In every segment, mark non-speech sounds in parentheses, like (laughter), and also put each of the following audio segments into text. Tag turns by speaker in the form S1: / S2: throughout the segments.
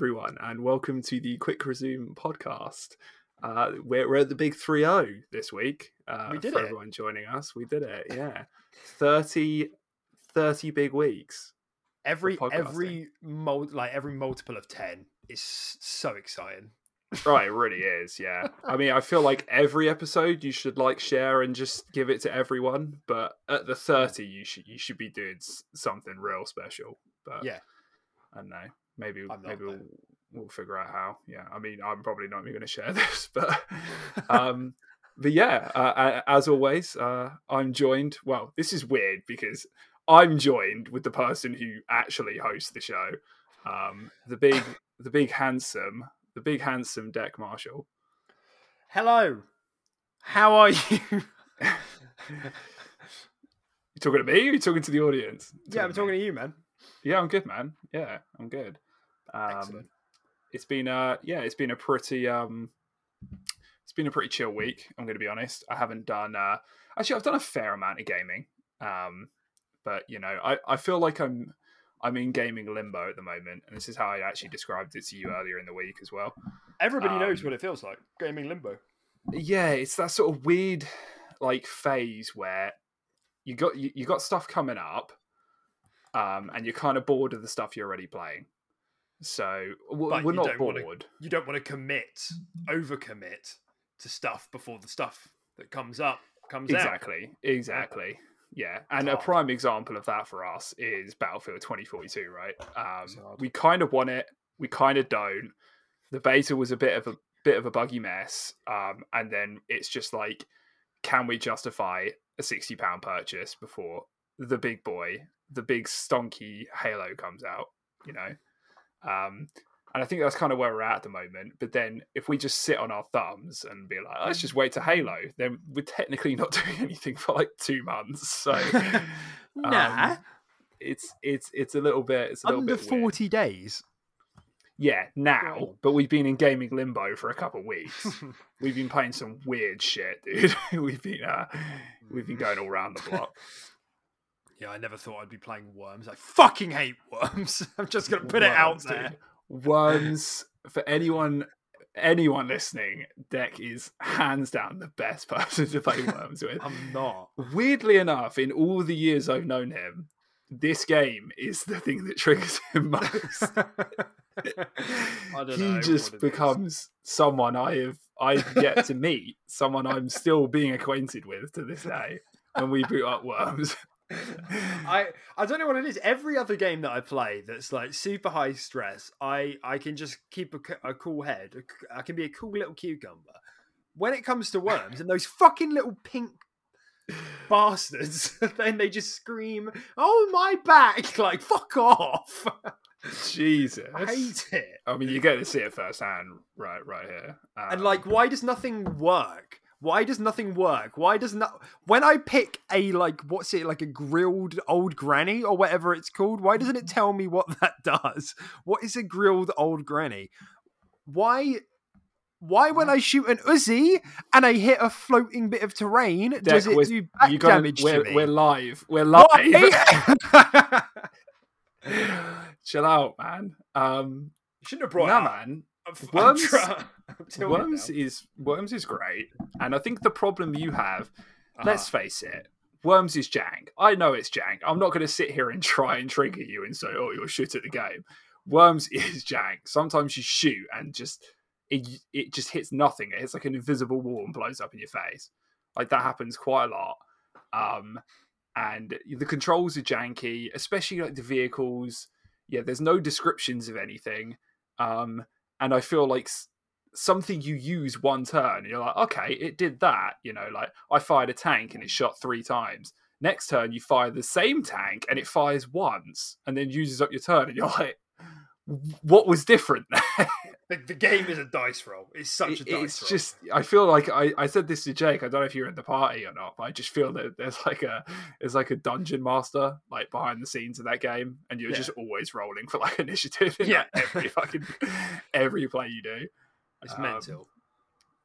S1: everyone, and welcome to the Quick Resume podcast. Uh, we're, we're at the big 3 0 this week. Uh,
S2: We did
S1: for
S2: it.
S1: everyone joining us. We did it, yeah. 30, 30 big weeks.
S2: Every every mul- like every multiple of ten is so exciting.
S1: Right, it really is, yeah. I mean, I feel like (laughs) every episode you should like share and just give it to everyone, but at the 30 you should you should be doing something real special. But
S2: Yeah.
S1: I don't know. Maybe
S2: not,
S1: maybe we'll, we'll figure out how. Yeah, I mean, I'm probably not even going to share (laughs) this, but (laughs) um, but yeah, uh, as always, uh, I'm joined. Well, this is weird because I'm joined with the person who actually hosts the show, um, the big, (laughs) the big handsome, the big handsome Dec Marshall.
S2: Hello, how are you?
S1: You talking to me? Or you talking to the audience?
S2: yeah, I'm talking to you, man.
S1: Yeah, I'm good, man. Yeah, I'm good. Um,
S2: Excellent.
S1: It's been a yeah, it's been a pretty um it's been a pretty chill week, I'm gonna be honest. I haven't done uh actually I've done a fair amount of gaming. Um but you know, I, I feel like I'm I'm in gaming limbo at the moment, and this is how I actually described it to you earlier in the week as well.
S2: Everybody knows
S1: um,
S2: what it feels like gaming limbo.
S1: yeah it's that sort of weird like phase where you got you, you got stuff coming up um and you're kind of bored of the stuff you're already playing so we're
S2: you
S1: not
S2: don't wanna-
S1: bored.
S2: You don't want to commit, overcommit to stuff before the stuff that comes up comes out.
S1: exactly exactly. Yeah and a prime example of that for us is battlefield 2042 right? Um we kind of want it we kind of don't. The beta was a bit of a bit of a buggy mess um and then it's just like can we justify a 60 pound purchase before the big boy the big stonky halo comes out you know um and i think that's kind of where we're at at the moment but then if we just sit on our thumbs and be like let's just wait to halo then we're technically not (laughs) doing anything for like two months so (laughs)
S2: Nah,
S1: um, it's it's it's a little bit it's a little
S2: under
S1: bit weird.
S2: forty days.
S1: Yeah, now, but we've been in gaming limbo for a couple of weeks. (laughs) we've been playing some weird shit, dude. we've been uh, we've been going all around the block.
S2: Yeah, I never thought I'd be playing Worms. I fucking hate Worms. (laughs) I'm just gonna put it out there.
S1: dude. Worms for anyone anyone listening, Dec is hands down the best (laughs) person to play Worms with.
S2: I'm not.
S1: Weirdly enough, in all the years I've known him, this game is the thing that triggers (laughs) him most.
S2: I don't
S1: he
S2: know
S1: just
S2: it is.
S1: becomes someone I have I've yet to meet, someone I'm still being acquainted with to this day. When we boot up Worms, (laughs)
S2: I I don't know what it is. Every other game that I play that's like super high stress, I I can just keep a cool head. I can be a cool little cucumber. When it comes to worms and those fucking little pink bastards, (laughs) then they just scream, "Oh my back!" (laughs) Like fuck off.
S1: Jesus,
S2: I hate it.
S1: I mean, you get to see it firsthand, right, right here.
S2: And
S1: Um,
S2: like, why does nothing work? Why does nothing work? Why does not when I pick a like what's it like a grilled old granny or whatever it's called? Why doesn't it tell me what (laughs) that does? What is a grilled old granny? Why? Why when I shoot an Uzi and I hit a floating bit of terrain, does
S1: Dec,
S2: it
S1: we're-
S2: do back
S1: gotta-
S2: damage
S1: we're,
S2: to me?
S1: we're live. We're live. (laughs) Chill out, man. Um,
S2: you shouldn't have brought
S1: nah,
S2: it up.
S1: man.
S2: I'm
S1: Worms-
S2: I'm tilting (laughs)
S1: Worms is Worms is great, and I think the problem you have Let's
S2: Uh-huh.
S1: face it. Worms is jank. I know it's jank. I'm not going to sit here and try and trigger you and say, "Oh, you're shit at the game." Worms (laughs) is jank. Sometimes you shoot and just it it just hits nothing. It hits like an invisible wall and blows up in your face. Like that happens quite a lot. Um, and the controls are janky, especially like the vehicles. Yeah, there's no descriptions of anything, um, and I feel like something you use one turn, you're like, okay, it did that. You know, like I fired a tank and it shot three times. Next turn, you fire the same tank and it fires once, and then uses up your turn, and you're (laughs) like, what was different (laughs)
S2: the, the, game is a dice roll. It's such a dice
S1: it's
S2: roll.
S1: just I feel like I, I said this to Jake. I don't know if you were in the party or not, but I just feel that there's like a there's like a dungeon master like behind the scenes of that game, and you're yeah. just always rolling for like (laughs) initiative. yeah, like every fucking every play you do.
S2: It's um, mental.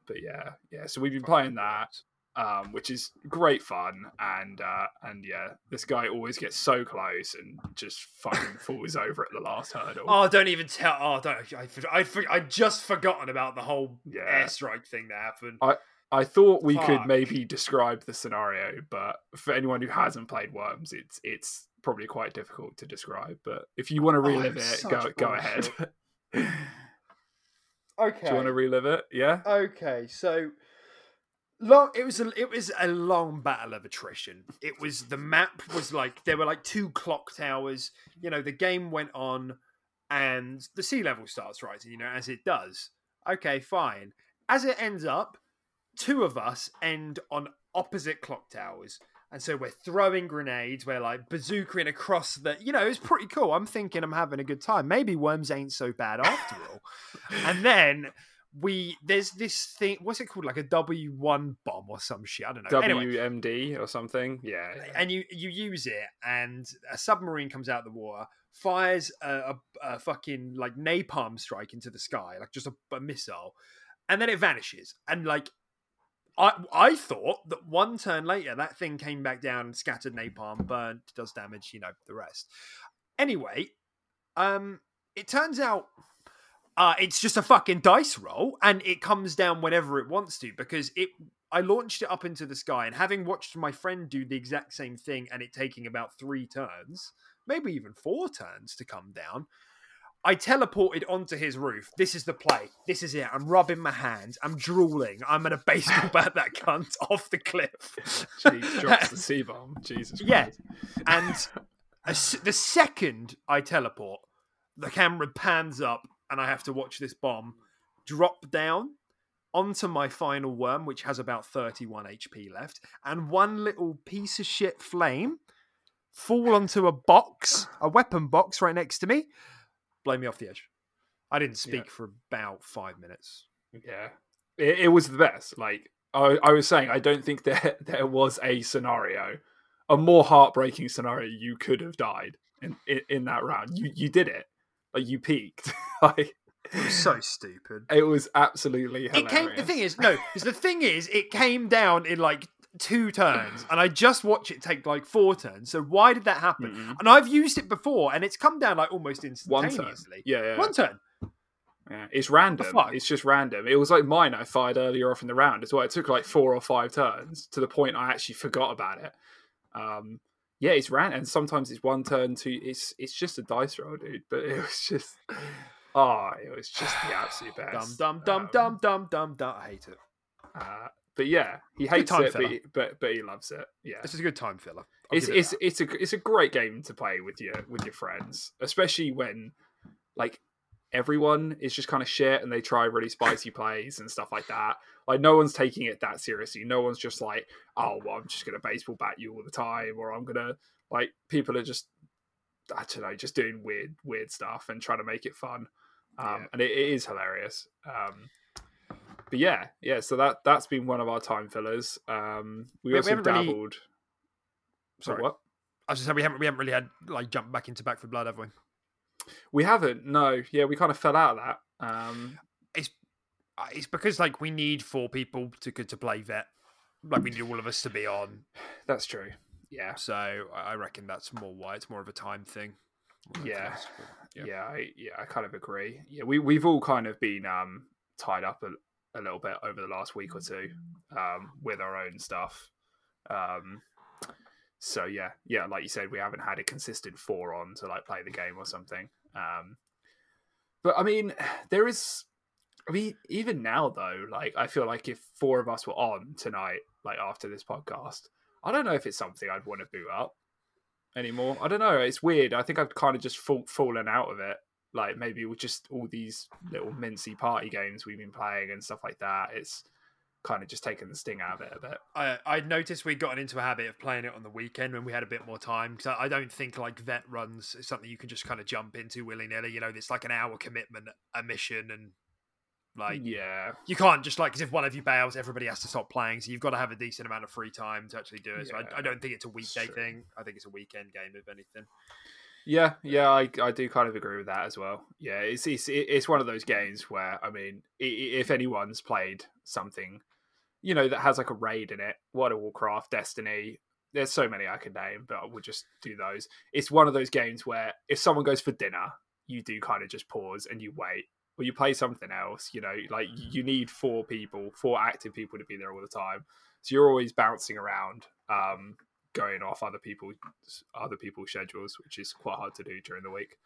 S1: But yeah, yeah. So we've been playing that um, which is great fun. And uh, and yeah, this guy always gets so close and just fucking falls (laughs) over at the last hurdle.
S2: Oh, don't even tell. Oh, don't. I I, I just forgotten about the whole yeah. airstrike thing that happened.
S1: I I thought we Fuck. could maybe describe the scenario, but for anyone who hasn't played Worms, it's it's probably quite difficult to describe. But if you want to oh, relive oh, it, go bullshit. go ahead. (laughs)
S2: okay.
S1: Do you want to relive it? Yeah.
S2: Okay. So long it was a it was a long battle of attrition it was the map was like there were like two clock towers you know the game went on and the sea level starts rising you know as it does okay fine as it ends up two of us end on opposite clock towers and so we're throwing grenades we're like bazookaing across the you know it's pretty cool. I'm thinking i'm having a good time. Maybe worms ain't so bad after all. And then we there's this thing what's it called? Like a w1 bomb or some shit. I don't know.
S1: Wmd anyway, or something? Yeah.
S2: And you you use it and a submarine comes out of the water fires a, a, a fucking like napalm strike into the sky like just a, a missile and then it vanishes. And like I I thought that one turn later that thing came back down, and scattered napalm, burnt, does damage, you know, the rest. Anyway, um, it turns out uh, it's just a fucking dice roll, and it comes down whenever it wants to because it. I launched it up into the sky, and having watched my friend do the exact same thing, and it taking about three turns, maybe even four turns to come down, I teleported onto his roof. This is the play. This is it. I'm rubbing my hands. I'm drooling. I'm gonna baseball bat that cunt (laughs) off the cliff.
S1: Jeez, drops the (laughs) C bomb. Jesus.
S2: Yeah, and a, the second I teleport, the camera pans up and I have to watch this bomb drop down onto my final worm, which has about 31 HP left, and one little piece of shit flame fall onto a box, a weapon box right next to me, blow me off the edge. I didn't speak yeah. for about five minutes.
S1: Yeah, it, it was the best. Like I, I, was saying, I don't think (laughs) there there was a scenario, a more heartbreaking scenario you could have died in, in, in that round. You you did it. Like you peaked. (laughs) like
S2: it was so stupid.
S1: It was absolutely hilarious.
S2: It came. The thing is, no, because the thing is, it came down in like two turns, and I just watch it take like four turns. So why did that happen? Mm-hmm. And I've used it before, and it's come down like almost instantaneously.
S1: One turn. Yeah, yeah.
S2: One turn.
S1: Yeah, it's random. It's just random. It was like mine I fired earlier off in the round as well. It took like four or five turns to the point I actually forgot about it. Um, yeah, it's random, and sometimes it's one turn, two. It's it's just a dice roll, dude. But it was just Oh, it was just the absolute best.
S2: Dum dum dum dum dum dum dum. I hate it.
S1: Uh, but yeah, he hates it, but he, but, but he loves it. Yeah,
S2: this is a good time filler.
S1: I'll it's it's it's a it's a great game to play with your with your friends, especially when like everyone is just kind of shit and they try really spicy plays and stuff like that. Like no one's taking it that seriously. No one's just like, oh, well, I'm just gonna baseball bat you all the time, or I'm gonna like people are just I don't know, just doing weird weird stuff and trying to make it fun um, yeah. and it, it is hilarious. Um, but yeah, yeah. So that that's been one of our time fillers. Um, we, we also dabbled. Really...
S2: Sorry, what? I was just saying we haven't we haven't really had like jump back into Back 4 Blood, have we?
S1: We haven't. No. Yeah, we kind of fell out of that. Um,
S2: it's it's because like we need four people to to play vet. Like we need all of us to be on. (sighs)
S1: That's true. Yeah.
S2: So I reckon that's more why it's more of a time thing.
S1: Yeah. yeah, yeah, I, yeah, I kind of agree. Yeah, we we've all kind of been um, tied up a, little bit over the last week or two um, with our own stuff. Um, so yeah, yeah, like you said, we haven't had a consistent four on to like play the game or something. Um, but I mean, there is. I mean, even now though, like I feel like if four of us were on tonight, like after this podcast, I don't know if it's something I'd want to boot up anymore. I don't know. It's weird. I think I've kind of just fall, fallen out of it. Like maybe with just all these little mincy party games we've been playing and stuff like that. It's kind of just taken the sting out of it a bit.
S2: I I noticed we'd gotten into a habit of playing it on the weekend when we had a bit more time because I, I don't think like vet runs is something you can just kind of jump into willy nilly. You know, it's like an hour commitment, a mission, and like
S1: yeah,
S2: you can't just like because if one of you bails, everybody has to stop playing. So you've got to have a decent amount of free time to actually do it. So I, I don't think it's a weekday
S1: true.
S2: thing. I think it's a weekend game, if anything.
S1: Yeah, yeah. I I do kind of agree with that as well. Yeah, it's it's it's one of those games where I mean, if anyone's played something, you know, that has like a raid in it, World of Warcraft, Destiny. There's so many I could name, but we'll just do those. It's one of those games where if someone goes for dinner, you do kind of just pause and you wait or you play something else you know like you need four people four active people to be there all the time so you're always bouncing around um going off other people's other people's schedules which is quite hard to do during the week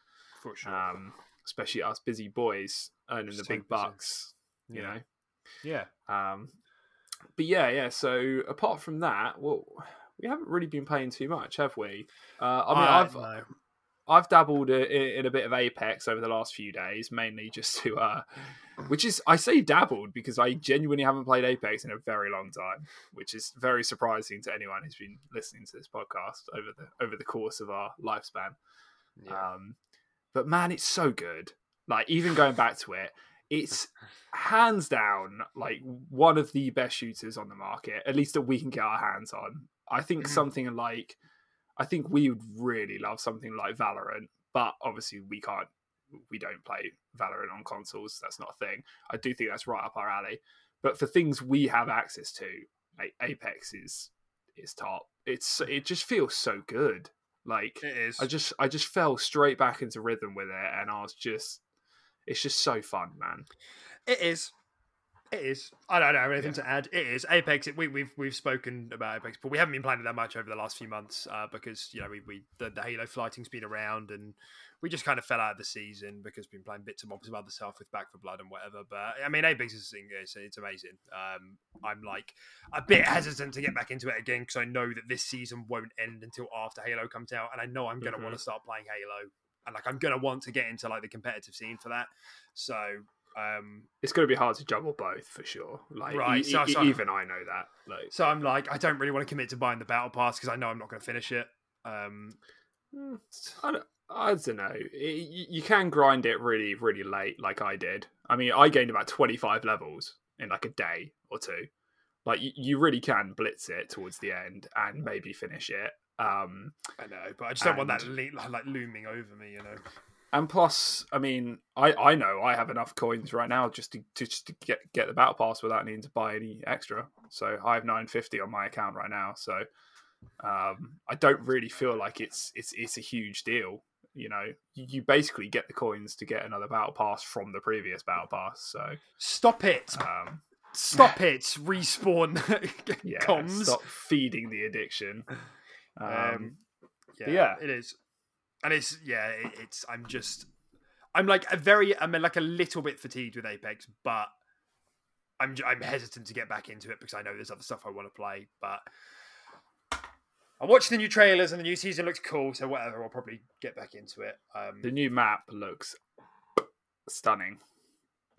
S2: For sure.
S1: um especially us busy boys earning the big bucks you
S2: Yeah.
S1: know
S2: yeah.
S1: um but yeah yeah so apart from that well we haven't really been playing too much have we uh i mean
S2: I-
S1: i've
S2: no.
S1: I've dabbled in a bit of Apex over the last few days, mainly just to, uh, which is I say dabbled because I genuinely haven't played Apex in a very long time, which is very surprising to anyone who's been listening to this podcast over the over the course of our lifespan.
S2: Yeah.
S1: Um, but man, it's so good. Like even going back to it, it's hands down like one of the best shooters on the market, at least that we can get our hands on. I think
S2: Mhm.
S1: something like, I think we would really love something like Valorant, but obviously we can't. We don't play Valorant on consoles. That's not a thing. I do think that's right up our alley. But for things we have access to, like Apex is is top. It's it just feels so good. Like
S2: it is.
S1: I just I just fell straight back into rhythm with it, and I was just it's just so fun, man.
S2: It is. It is. I don't have anything to add. It is Apex. It, we, we've we've spoken about Apex, but we haven't been playing it that much over the last few months uh, because you know we, we the, the Halo flighting's been around and we just kind of fell out of the season because we've been playing bits and bobs of other stuff with Back 4 Blood and whatever. But I mean, Apex is it's, it's amazing. Um, I'm like a bit hesitant to get back into it again because I know that this season won't end until after Halo comes out, and I know I'm going to
S1: Mhm.
S2: want to start playing Halo and like I'm going to want to get into like the competitive scene for that. So um,
S1: It's going to be hard to juggle both for sure. Like
S2: Right,
S1: e-
S2: so- so-
S1: even I know that. Like
S2: So I'm like, I don't really want to commit to buying the battle pass because I know I'm not going to finish it. Um,
S1: Hmm, I don't, I don't know. It, you, can grind it really, really late, like I did. I mean, I gained about twenty five levels in like a day or two. Like you, you really can blitz it towards the end and maybe finish it. Um,
S2: I know, but I just don't want that le- like looming over me. You know,
S1: and plus, I mean, I, I know I have enough coins right now just to, to just to get get the battle pass without needing to buy any extra. So I have nine fifty on my account right now. So um, I don't really feel like it's it's it's a huge deal. You know, you, you basically get the coins to get another battle pass from the previous battle pass. So
S2: stop it,
S1: um,
S2: stop it, respawn (laughs)
S1: yeah,
S2: comms.
S1: stop feeding the addiction. Um,
S2: Um, yeah,
S1: yeah.
S2: it is, and it's yeah, it, it's. I'm just, I'm like a very, I'm like a little bit fatigued with Apex, but I'm I'm hesitant to get back into it because I know there's other stuff I want to play, but. I watched the new trailers and the new season looks cool, so whatever. I'll probably get back into it. Um,
S1: the new map looks stunning.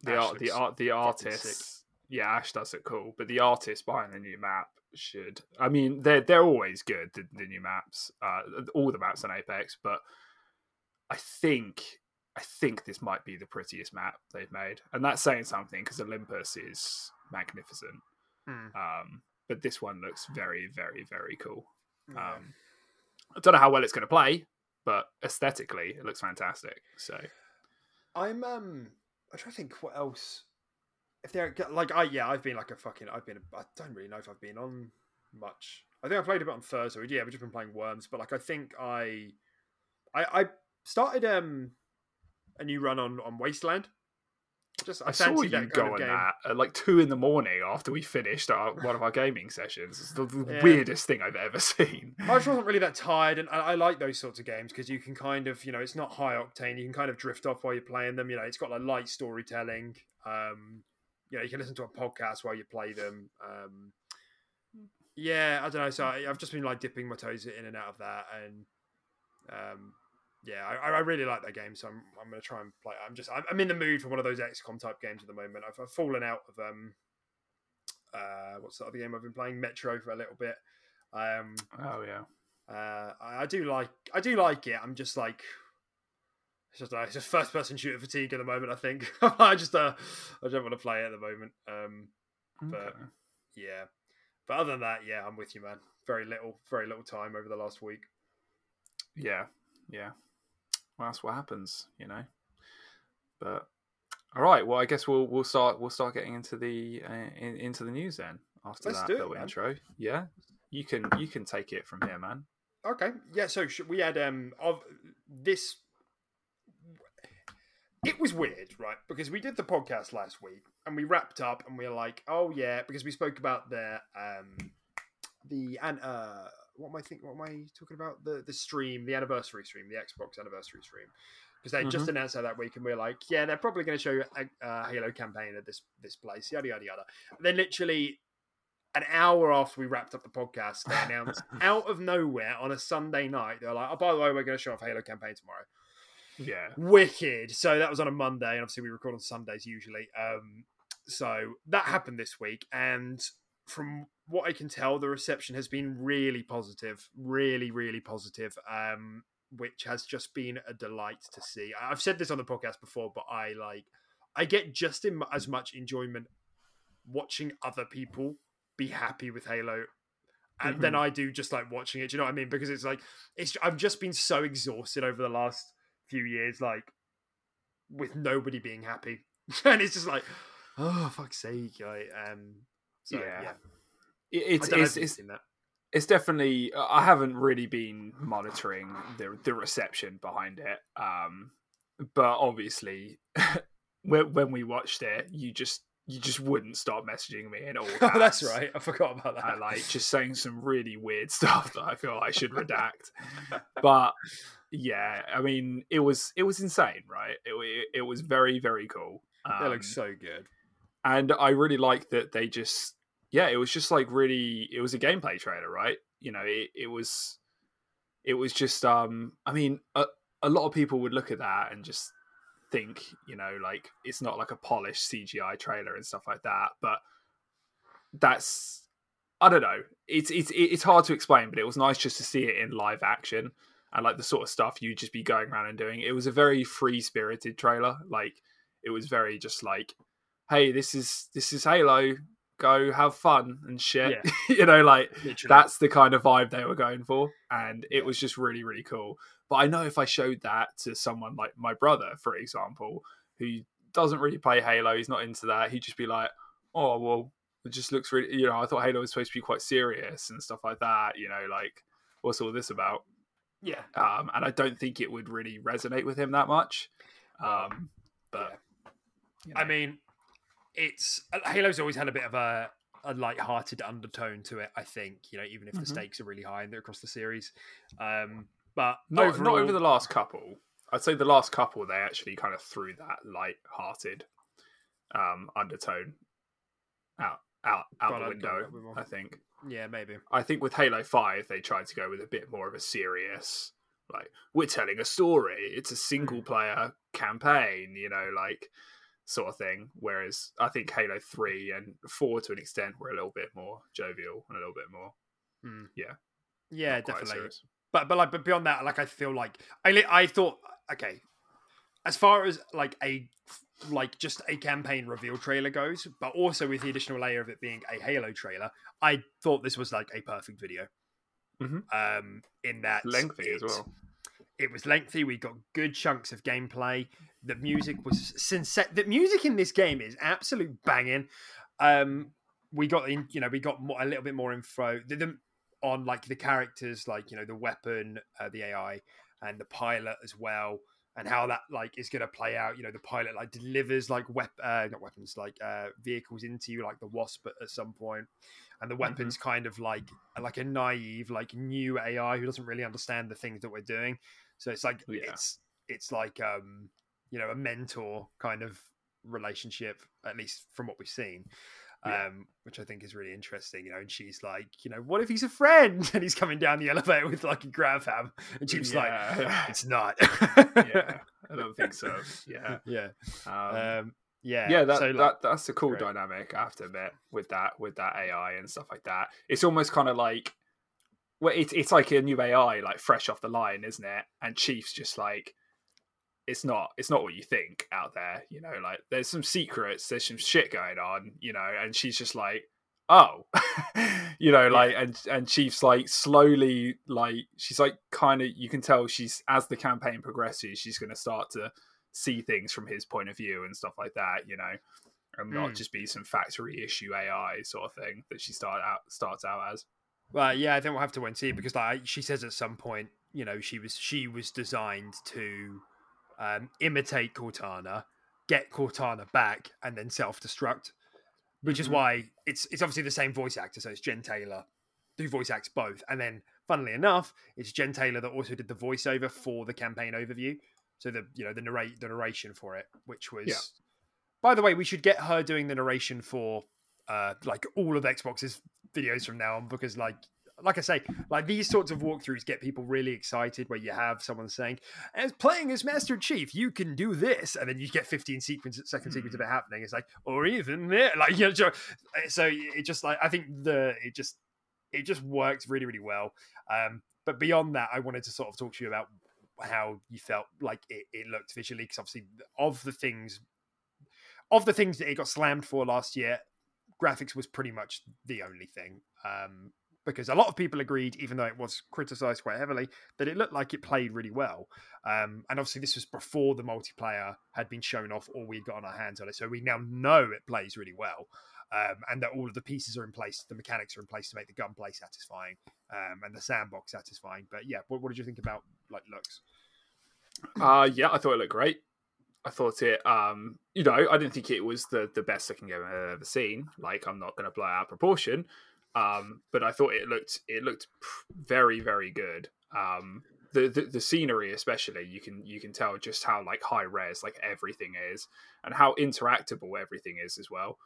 S1: The
S2: Ash
S1: art, the art, the artists. Yeah, Ash does it cool, but the artist behind the new map should. I mean, they're they're always good. The, the new maps, uh, all the maps on Apex, but I think I think this might be the prettiest map they've made, and that's saying something because Olympus is magnificent.
S2: Hmm.
S1: Um, but this one looks very, very, very cool. Um, I don't know how well it's going to play, but aesthetically, it looks fantastic. So
S2: I'm um I'm trying to think what else. If they're like I yeah I've been like a fucking I've been I don't really know if I've been on much. I think I played a bit on Thursday. Yeah, we've just been playing Worms, but like I think I I I started um a new run on on Wasteland. Just I,
S1: I saw you
S2: that
S1: go on that at like two in the morning after we finished our, one of our gaming sessions. It's the, the
S2: Yeah.
S1: weirdest thing I've ever (laughs) seen.
S2: I just wasn't really that tired, and I, I like those sorts of games because you can kind of, you know, it's not high octane. You can kind of drift off while you're playing them. You know, it's got like light storytelling. Um, you know, you can listen to a podcast while you play them. Um, yeah, I don't know. So I, I've just been like dipping my toes in and out of that, and um, yeah, I, I really like that game. So I'm I'm gonna try and play. I'm just I'm, I'm in the mood for one of those XCOM type games at the moment. I've, I've fallen out of um, uh, what's the other game I've been playing? Metro for a little bit. Um,
S1: Oh yeah.
S2: uh, I, I do like I do like it. I'm just like it's just uh, it's just first person shooter fatigue at the moment. I think (laughs) I just uh I don't want to play it at the moment. Um, But-
S1: Okay.
S2: yeah, but other than that, yeah, I'm with you, man. Very little, very little time over the last week.
S1: Yeah, yeah. Well, that's what happens, you know. But all right, well, I guess we'll we'll start we'll start getting into the uh, in, into the news then after
S2: Let's
S1: that
S2: it,
S1: little
S2: man.
S1: intro. Yeah, you can you can take it from here, man.
S2: Okay, yeah. So we had um of this. It was weird, right? Because we did the podcast last week and we wrapped up and we were like, oh yeah, because we spoke about the um the and uh what am I think? What am I talking about? The the stream, the anniversary stream, the Xbox anniversary stream. Because they just announced that that week, and we are like, "Yeah, they're probably going to show a, a Halo campaign at this this place." Yada yada yada. And then literally an hour after we wrapped up the podcast, they (laughs) announced out of nowhere on a Sunday night, they're like, "Oh, by the way, we're going to show off Halo campaign tomorrow."
S1: Yeah,
S2: Wicked. So that was on a Monday, and obviously we record on Sundays usually. Um, so that happened this week, and from what I can tell, the reception has been really positive, really, really positive. Um, which has just been a delight to see. I've said this on the podcast before, but I like, I get just in, as much enjoyment watching other people be happy with Halo and then I do just like watching it. Do you know what I mean? Because it's like it's I've just been so exhausted over the last few years, like with nobody being happy, (laughs) and it's just like, oh fuck's sake, like, um, so,
S1: Yeah.
S2: yeah.
S1: It's it's, it's
S2: that.
S1: it's definitely I haven't really been monitoring the the reception behind it. Um but obviously (laughs) when when we watched it, you just you just wouldn't stop messaging me in all (laughs)
S2: Oh, that's right. I forgot about that.
S1: and like just saying some really weird stuff that I feel I should redact. but yeah, I mean, it was it was insane, right? It it was very very cool.
S2: That
S1: Um,
S2: looks so good.
S1: and I really like that they just yeah, it was just like really it was a gameplay trailer, right? You know, it, it was it was just um I mean a, a lot of people would look at that and just think, you know, like it's not like a polished CGI trailer and stuff like that, but that's I don't know. It's it's it's hard to explain, but it was nice just to see it in live action and like the sort of stuff you'd just be going around and doing. It was a very free spirited trailer. Like it was very just like, hey, this is this is Halo. Go have fun and shit. (laughs) you know, like
S2: Literally.
S1: that's the kind of vibe they were going for, and it was just really really cool. But I know if I showed that to someone like my brother, for example, who doesn't really play Halo, he's not into that, he'd just be like, oh well, it just looks really, you know, I thought Halo was supposed to be quite serious and stuff like that. You know, like what's all this about?
S2: Yeah.
S1: um, and I don't think it would really resonate with him that much. Um, but you
S2: I mean, it's Halo's always had a bit of a a light-hearted undertone to it. I think you know, even if the
S1: Mhm.
S2: stakes are really high and they're across the series. Um, but
S1: not
S2: overall,
S1: not over the last couple. I'd say the last couple they actually kind of threw that light-hearted um, undertone out out out
S2: Gone
S1: the window.
S2: up with more.
S1: I think.
S2: Yeah, maybe.
S1: I think with Halo Five they tried to go with a bit more of a serious, like we're telling a story. It's a single player campaign, you know, like sort of thing. Whereas I think Halo Three and Four to an extent were a little bit more jovial and a little bit more.
S2: Hmm.
S1: Yeah.
S2: Yeah,
S1: not quite as
S2: definitely. But but like but beyond that, like I feel like I I thought okay, as far as like a like just a campaign reveal trailer goes, but also with the additional layer of it being a Halo trailer, I thought this was like a perfect video.
S1: Mhm.
S2: Um, in that
S1: Lengthy as well.
S2: It was lengthy. We got good chunks of gameplay. The music was sincere. The music in this game is absolute banging. Um, we got in, you know, we got more, a little bit more info the, the, on like the characters, like you know, the weapon, uh, the AI, and the pilot as well, and how that like is going to play out. You know, the pilot like delivers like wep- uh, not weapons, like uh, vehicles into you, like the Wasp at, at some point, and the weapons kind of like like a naive, like new AI who doesn't really understand the things that we're doing. So it's like
S1: Yeah.
S2: it's it's like um you know a mentor kind of relationship, at least from what we've seen.
S1: Yeah.
S2: um, which I think is really interesting. You know, and she's like, you know, what if he's a friend (laughs) and he's coming down the elevator with like a grav ham, and she's like, it's not.
S1: yeah, (laughs) I don't think so. Yeah,
S2: yeah,
S1: um,
S2: um, yeah,
S1: yeah. That,
S2: so, like,
S1: that that's a cool
S2: great.
S1: dynamic. I have to admit, with that with that AI and stuff like that, it's almost kind of like, well, it's it's like a new AI, like fresh off the line, isn't it? And Chief's just like, it's not it's not what you think out there. You know, like there's some secrets, there's some shit going on. You know, and she's just like. Oh, (laughs) you know, like, and and Chief's like slowly, like she's like kind of. You can tell she's as the campaign progresses, she's going to start to see things from his point of view and stuff like that, you know, and not
S2: Mm.
S1: just be some factory issue AI sort of thing that she start out starts out as.
S2: Well, yeah, I think we'll have to wait and see because, like, she says at some point, you know, she was she was designed to um, imitate Cortana, get Cortana back, and then self destruct. Which is
S1: Mhm.
S2: why it's it's obviously the same voice actor, so it's Jen Taylor who voice acts both, and then funnily enough, it's Jen Taylor that also did the voiceover for the campaign overview, so the you know the narrate the narration for it, which was.
S1: Yeah.
S2: By the way, we should get her doing the narration for uh like all of Xbox's videos from now on because like like I say, like these sorts of walkthroughs get people really excited where you have someone saying, as playing as Master Chief, you can do this, and then you get 15 sequence second sequence of it happening. It's like, or even there, (laughs) like you know, so- so it just like I think the it just it just worked really, really well. Um, but beyond that, I wanted to sort of talk to you about how you felt like it, it looked visually, because obviously of the things of the things that it got slammed for last year, graphics was pretty much the only thing. Um, because a lot of people agreed, even though it was criticized quite heavily, that it looked like it played really well. Um, and obviously, this was before the multiplayer had been shown off or we'd got on our hands on it. So we now know it plays really well. Um, and that all of the pieces are in place, the mechanics are in place to make the gunplay satisfying um, and the sandbox satisfying. But yeah, what, what did you think about like looks?
S1: Uh yeah, I thought it looked great. I thought it, um, you know, I didn't think it was the the best looking game I've ever seen. Like, I'm not going to blow out proportion, um, but I thought it looked it looked very very good. Um, the, the the scenery, especially, you can you can tell just how like high res like everything is, and how interactable everything is as well.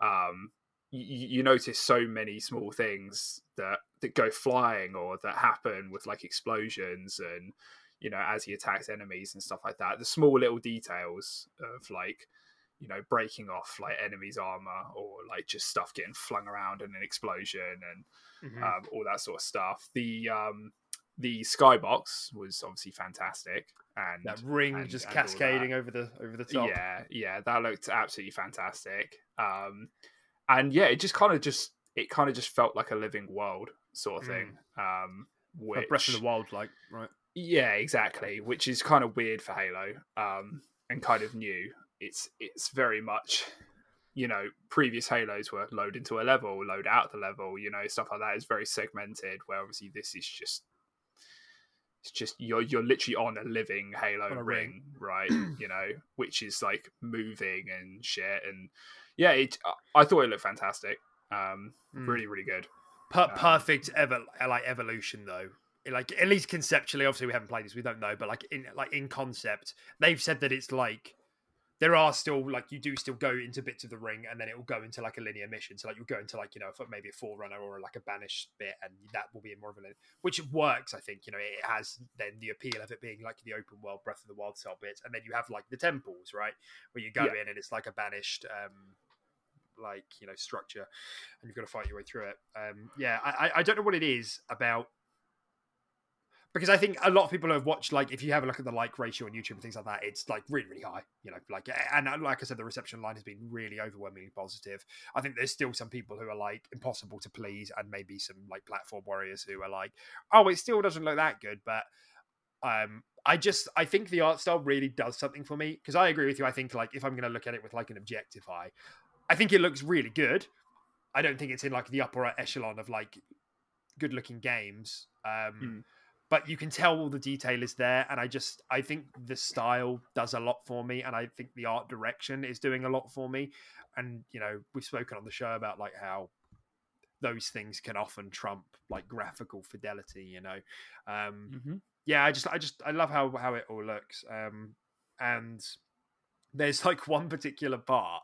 S1: Um, you, you notice so many small things that that go flying or that happen with like explosions and you know as he attacks enemies and stuff like that the small little details of like you know breaking off like enemies armor or like just stuff getting flung around in an explosion and
S2: Mhm.
S1: um, all that sort of stuff the um the skybox was obviously fantastic and
S2: that ring
S1: and-
S2: just
S1: and
S2: cascading over the over the top.
S1: yeah, yeah, that looked absolutely fantastic. Um, and yeah, it just kind of just it kind of just felt like a living world sort of thing. Um, which
S2: Like Breath of the Wild, like right.
S1: yeah, exactly. Which is kind of weird for Halo, um, and kind of new. It's it's very much, you know, previous Halos were load into a level, load out the level, you know, stuff like that is very segmented. Where obviously this is just, it's just you're you're literally on a living Halo
S2: a
S1: ring,
S2: ring. (clears throat)
S1: right? you know, which is like moving and shit, and yeah, it. I thought it looked fantastic. Um,
S2: Mm.
S1: really, really good.
S2: Per-
S1: Um,
S2: perfect ever like evolution though like at least conceptually obviously we haven't played this we don't know but like in like in concept they've said that it's like there are still like you do still go into bits of the ring and then it will go into like a linear mission. So like you'll go into like you know maybe a forerunner or like a banished bit and that will be more of a linear which works i think you know it has then the appeal of it being like the open world breath of the wild style bits. And then you have like the temples right? Where you go
S1: Yeah.
S2: in and it's like a banished um like you know structure and you've got to fight your way through it. Um yeah i I- i don't know what it is about because I think a lot of people have watched like if you have a look at the like ratio on YouTube and things like that, it's like really really high. You know, like and uh, like I said, the reception line has been really overwhelmingly positive. I think there's still some people who are like impossible to please, and maybe some like platform warriors who are like, oh, it still doesn't look that good, but um I just I think the art style really does something for me because I agree with you. I think like if I'm going to look at it with like an objective eye, I think it looks really good. I don't think it's in like the upper echelon of like good looking games. Um,
S1: Mm.
S2: But you can tell all the detail is there, and I just I think the style does a lot for me, and I think the art direction is doing a lot for me. And you know, we've spoken on the show about like how those things can often trump like graphical fidelity. You know, um,
S1: Mm-hmm.
S2: yeah, I just I just I love how how it all looks. Um and there's (laughs) like one particular part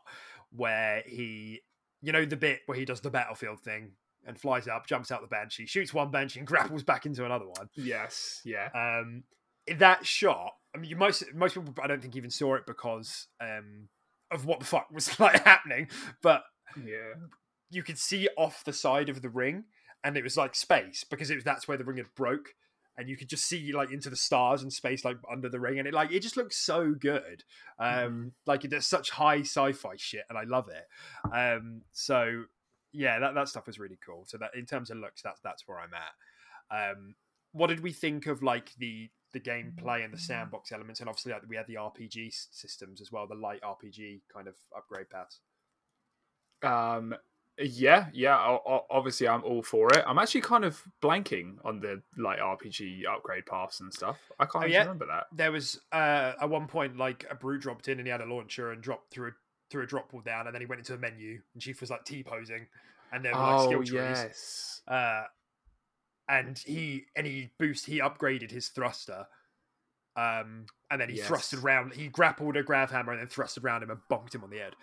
S2: where he you know the bit where he does the battlefield thing and flies up, jumps out the banshee, shoots one banshee, and (laughs) grapples back into another one.
S1: Yes, yeah.
S2: Um, that shot, I mean, you most most people I don't think even saw it because um of what the fuck was (laughs) like happening, but
S1: Yeah.
S2: you could see off the side of the ring, and it was like space because it was that's where the ring had broke, and you could just see like into the stars and space like under the ring, and it like it just looks so good. Um,
S1: Mhm.
S2: like there's such high sci-fi shit, and I love it. Um, so yeah, that that stuff was really cool. So that in terms of looks, that's that's where I'm at. Um, what did we think of like the the gameplay and the sandbox elements, and obviously like, we had the RPG systems as well, the light RPG kind of upgrade paths.
S1: Um, yeah, yeah. Obviously, I'm all for it. I'm actually kind of blanking on the like RPG upgrade paths and stuff. I can't
S2: Oh,
S1: even
S2: yeah?
S1: remember that.
S2: there was uh, at one point like a brew dropped in and he had a launcher and dropped through a through a drop wall down and then he went into a menu and Chief was like T posing and were like
S1: Oh
S2: skill trees.
S1: yes.
S2: Uh, and he and he boost he upgraded his thruster. Um, and then he thrusted
S1: Yes.
S2: around. He grappled a grav hammer and then thrusted around him and bonked him on the head.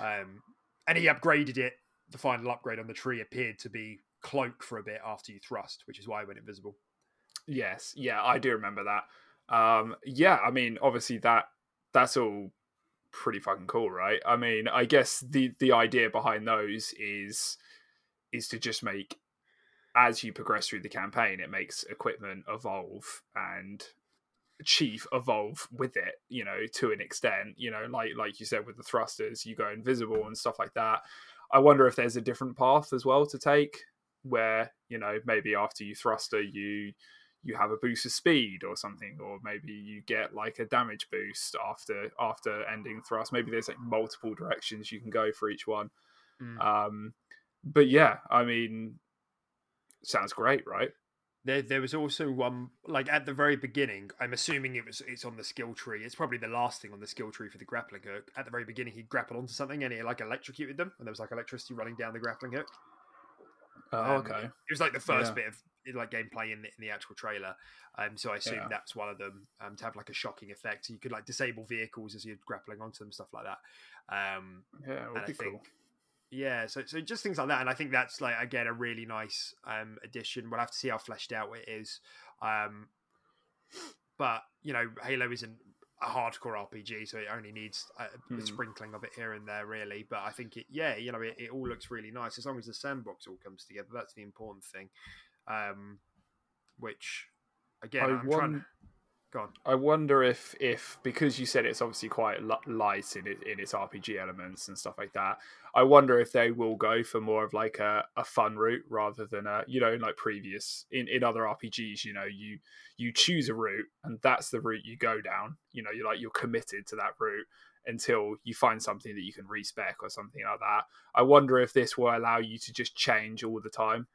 S2: Um, and he upgraded it. The final upgrade on the tree appeared to be cloak for a bit after you thrust, which is why it went invisible.
S1: Yes, yeah, I do remember that. Um, yeah, I mean, obviously that that's all pretty fucking cool, right? I mean, I guess the the idea behind those is is to just make as you progress through the campaign, it makes equipment evolve and chief evolve with it you know to an extent you know like like you said with the thrusters you go invisible and stuff like that i wonder if there's a different path as well to take where you know maybe after you thruster you you have a boost of speed or something or maybe you get like a damage boost after after ending thrust maybe there's like multiple directions you can go for each one
S2: Mm.
S1: um but yeah i mean sounds great right
S2: There, there was also one like at the very beginning. I'm assuming it was it's on the skill tree. It's probably the last thing on the skill tree for the grappling hook. At the very beginning, he grappled onto something and he like electrocuted them, and there was like electricity running down the grappling hook.
S1: Oh
S2: Um,
S1: okay
S2: It was like the first
S1: Yeah.
S2: bit of like gameplay in the, in the actual trailer. Um, so I assume
S1: Yeah.
S2: that's one of them um, to have like a shocking effect. So you could like disable vehicles as you're grappling onto them, stuff like that. Um,
S1: yeah would be
S2: think,
S1: cool
S2: yeah, so so just things like that, and I think that's like again a really nice um, addition. We'll have to see how fleshed out it is, um, but you know, Halo isn't a hardcore RPG, so it only needs a, a
S1: Hmm.
S2: sprinkling of it here and there, really. But I think it, yeah, you know, it, it all looks really nice as long as the sandbox all comes together. That's the important thing. Um, which again,
S1: I
S2: I'm trying. Go on.
S1: I wonder if if because you said it's obviously quite light in it in its RPG elements and stuff like that. I wonder if they will go for more of like a, a fun route rather than a you know like previous in in other RPGs. You know you you choose a route and that's the route you go down. You know you're like you're committed to that route until you find something that you can respec or something like that. I wonder if this will allow you to just change all the time.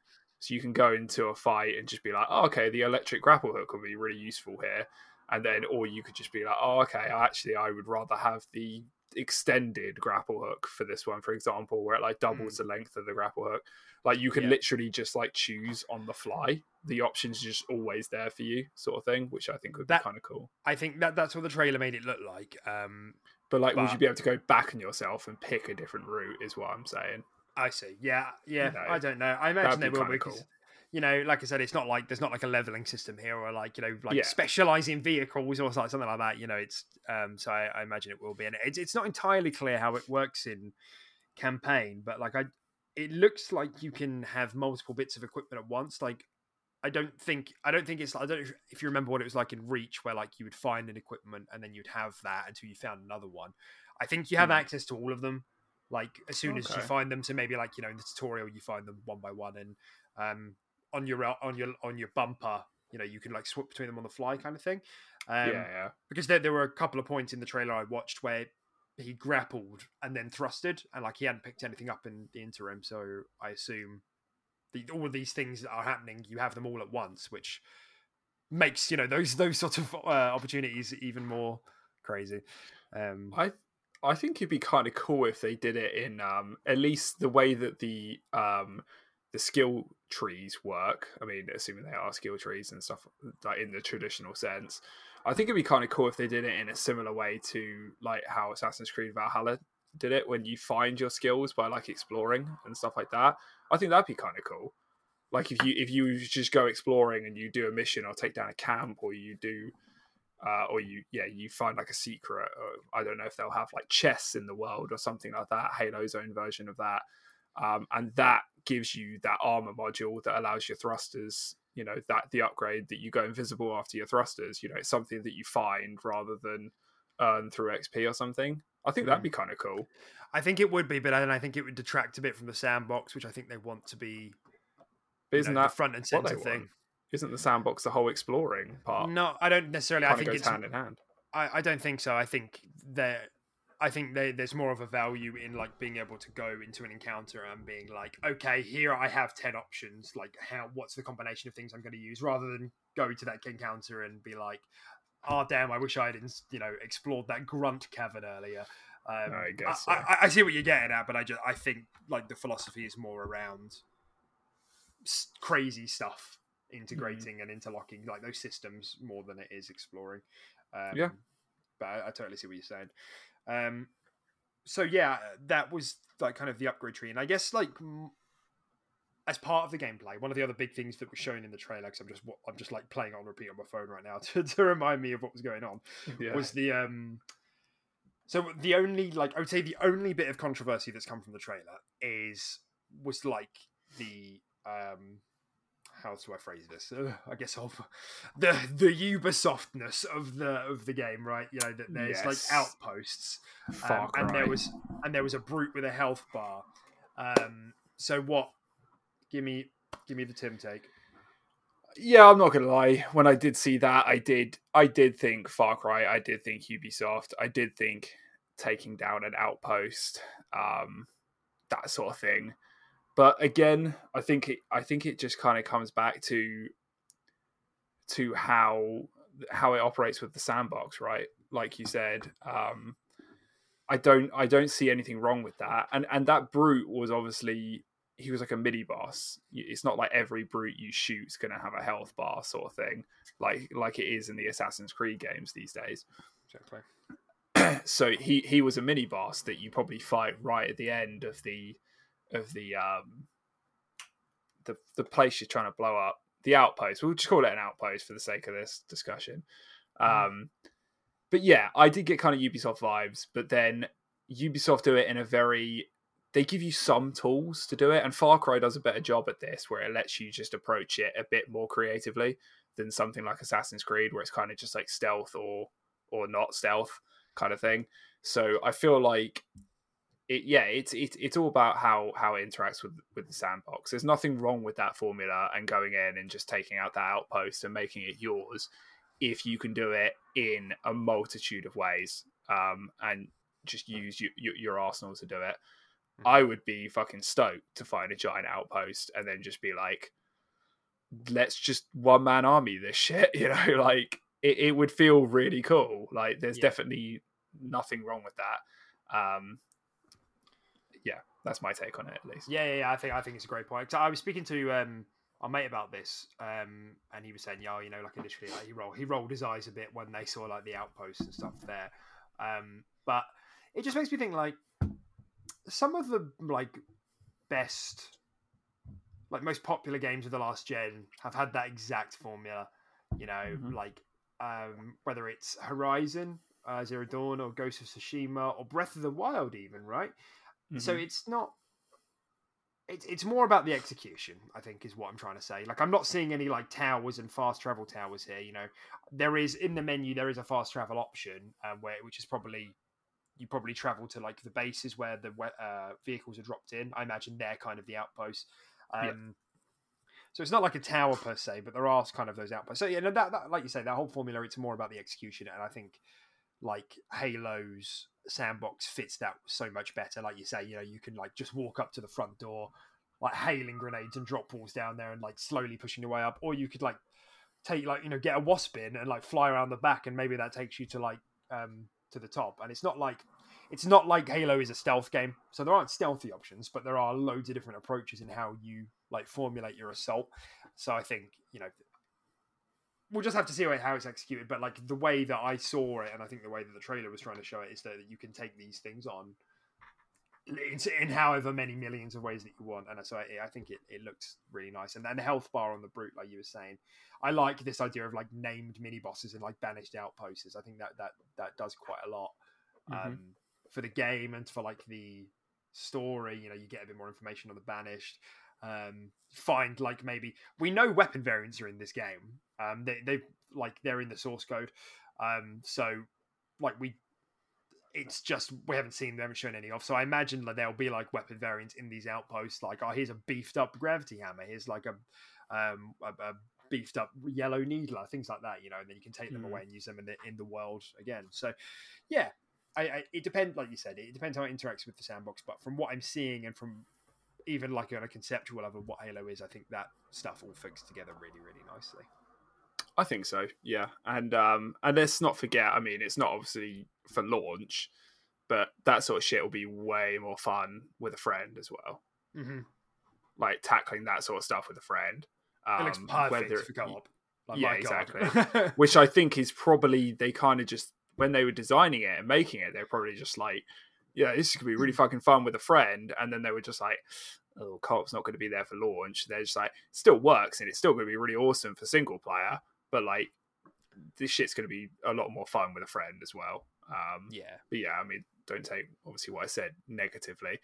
S1: So you can go into a fight and just be like, oh, okay, the electric grapple hook will be really useful here. And then, or you could just be like, oh, okay, actually, I would rather have the extended grapple hook for this one, for example, where it like doubles the length of the grapple hook. Like you can
S2: Yeah.
S1: literally just like choose on the fly. The options are just always there for you, sort of thing, which I think would
S2: That-
S1: be kind of cool.
S2: I think that that's what the trailer made it look like. Um,
S1: But like, would you be able to go back on yourself and pick a different route? Is what I'm saying.
S2: I see. Yeah, yeah. I don't know. I imagine they will
S1: kinda cool.
S2: you know, like I said, it's not like there's not like a leveling system here or like you know like
S1: Yeah.
S2: specializing vehicles or like something like that. You know, it's um. So I, I imagine it will be, and it's it's not entirely clear how it works in campaign, but like I, it looks like you can have multiple bits of equipment at once. Like I don't think I don't think it's I don't know if- you remember what it was like in Reach, where like you would find an equipment and then you'd have that until you found another one. I think you have
S1: Hmm.
S2: access to all of them like as soon as you find them so maybe like you know in the tutorial you find them one by one and um on your on your on your bumper you know you can like swap between them on the fly kind of thing. Um
S1: yeah, yeah.
S2: because there, there were a couple of points in the trailer i watched where he grappled and then thrusted and like he hadn't picked anything up in the interim so i assume the, all of these things that are happening you have them all at once which makes you know those those sort of uh, opportunities even more crazy. Um
S1: I I think it'd be kind of cool if they did it in um at least the way that the um the skill trees work. I mean, assuming they are skill trees and stuff like in the traditional sense. I think it'd be kind of cool if they did it in a similar way to like how Assassin's Creed Valhalla did it when you find your skills by like exploring and stuff like that. I think that'd be kind of cool. Like if you if you just go exploring and you do a mission or take down a camp or you do uh, or you yeah you find like a secret or, i don't know if they'll have like chests in the world or something like that halo's own version of that um, and that gives you that armor module that allows your thrusters you know that the upgrade that you go invisible after your thrusters you know it's something that you find rather than earn through xp or something i think that'd be kind of cool
S2: I think it would be, but then I think it would detract a bit from the sandbox, which I think they want to be.
S1: Isn't
S2: know,
S1: that
S2: the front and center thing?
S1: want? Isn't the sandbox the whole exploring part
S2: No, I don't necessarily. I think
S1: goes
S2: it's.
S1: hand in hand
S2: I, I don't think so. I think there. I think there, there's more of a value in like being able to go into an encounter and being like, okay, here I have ten options. Like, how? What's the combination of things I'm going to use? Rather than go to that encounter and be like, oh damn, I wish I had you know explored that grunt cavern earlier. Um,
S1: I guess
S2: I,
S1: so.
S2: I, I see what you're getting at, but I just I think like the philosophy is more around crazy stuff integrating and interlocking like those systems more than it is exploring. Um,
S1: Yeah.
S2: but I, I totally see what you're saying. Um, so yeah, that was like kind of the upgrade tree, and I guess like m- as part of the gameplay, one of the other big things that was shown in the trailer, because I'm just I'm just like playing on repeat on my phone right now (laughs) to, to remind me of what was going on
S1: yeah
S2: was the um so the only like I would say the only bit of controversy that's come from the trailer is was like the um how do I phrase this? Ugh, I guess of the the Ubisoftness of the of the game, right? You know that there's
S1: Yes.
S2: like outposts, um, and there was and there was a brute with a health bar. Um, so what? Give me give me the Tim take.
S1: yeah i'm not gonna lie when i did see that i did i did think far cry i did think ubisoft i did think taking down an outpost um that sort of thing but again i think it i think it just kind of comes back to to how how it operates with the sandbox right like you said um i don't i don't see anything wrong with that and and that brute was obviously he was like a mini boss. It's not like every brute you shoot's going to have a health bar sort of thing, like like it is in the Assassin's Creed games these days.
S2: Exactly. (clears throat)
S1: so he he was a mini boss that you probably fight right at the end of the of the um the the place you're trying to blow up, the outpost. We'll just call it an outpost for the sake of this discussion. Um, but yeah, I did get kind of Ubisoft vibes, but then Ubisoft do it in a very they give you some tools to do it, and Far Cry does a better job at this, where it lets you just approach it a bit more creatively than something like Assassin's Creed, where it's kind of just like stealth or or not stealth kind of thing. So I feel like it, yeah, it's it's it's all about how how it interacts with with the sandbox. There's nothing wrong with that formula and going in and just taking out that outpost and making it yours if you can do it in a multitude of ways um, and just use your, your, your arsenal to do it. I would be fucking stoked to find a giant outpost and then just be like, let's just one man army this shit. (laughs) You know, (laughs) like it, it would feel really cool. Like there's
S2: Yeah.
S1: definitely nothing wrong with that. Um, that's my take on it at least.
S2: Yeah, yeah, yeah, I think I think it's a great point. 'Cause I was speaking to um our mate about this, um, and he was saying, yeah, you know, like initially, like, he rolled he rolled his eyes a bit when they saw like the outposts and stuff there, um, but it just makes me think like some of the like best, like most popular games of the last gen have had that exact formula. You know,
S1: Mhm.
S2: like um, whether it's Horizon, uh, Zero Dawn, or Ghost of Tsushima, or Breath of the Wild, even right. So
S1: Mhm.
S2: it's not. It's it's more about the execution. I think is what I'm trying to say. Like I'm not seeing any like towers and fast travel towers here. You know, there is in the menu there is a fast travel option uh, where which is probably you probably travel to like the bases where the uh, vehicles are dropped in. I imagine they're kind of the outposts. Um,
S1: Yeah.
S2: So it's not like a tower per se, but there are kind of those outposts. So yeah, no, that, that like you say, that whole formula it's more about the execution, and I think like Halo's sandbox fits that so much better. Like you say, you know, you can like just walk up to the front door, like hailing grenades and drop balls down there and like slowly pushing your way up, or you could like take like you know get a wasp in and like fly around the back, and maybe that takes you to like um to the top. And it's not like it's not like Halo is a stealth game, so there aren't stealthy options, but there are loads of different approaches in how you like formulate your assault. So I think you know we'll just have to see how it's executed. But like the way that I saw it, and I think the way that the trailer was trying to show it is that you can take these things on in however many millions of ways that you want. And so I, I think it, it looks really nice. And then the health bar on the brute, like you were saying, I like this idea of like named mini bosses and like banished outposts. I think that that that does quite a lot um,
S1: Mhm.
S2: for the game and for like the story. You know, you get a bit more information on the banished. Um, find like maybe we know weapon variants are in this game. Um, they they like they're in the source code. Um, so like we it's just we haven't seen, they haven't shown any of. So I imagine that there'll be like weapon variants in these outposts. Like, oh, here's a beefed up gravity hammer. Here's like a um a, a beefed up yellow needler, things like that. You know, and then you can take them
S1: Mm.
S2: away and use them in the in the world again. So, yeah, I, I it depends. Like you said, it depends how it interacts with the sandbox. But from what I'm seeing and from even like on a conceptual level, what Halo is, I think that stuff all fits together really, really nicely.
S1: I think so, yeah. And um and let's not forget, I mean, it's not obviously for launch, but that sort of shit will be way more fun with a friend as well.
S2: Mm-hmm.
S1: Like tackling that sort of stuff with a friend. Um,
S2: it looks perfect
S1: whether-
S2: for co-op. Like,
S1: Yeah, exactly. (laughs) which I think is probably they kind of just when they were designing it and making it, they're probably just like, yeah, this is gonna be really fucking fun with a friend, and then they were just like, oh, co-op's not going to be there for launch. They're just like, it still works and it's still going to be really awesome for single player, but like this shit's going to be a lot more fun with a friend as well. Um,
S2: yeah.
S1: but yeah, I mean, don't take obviously what I said negatively.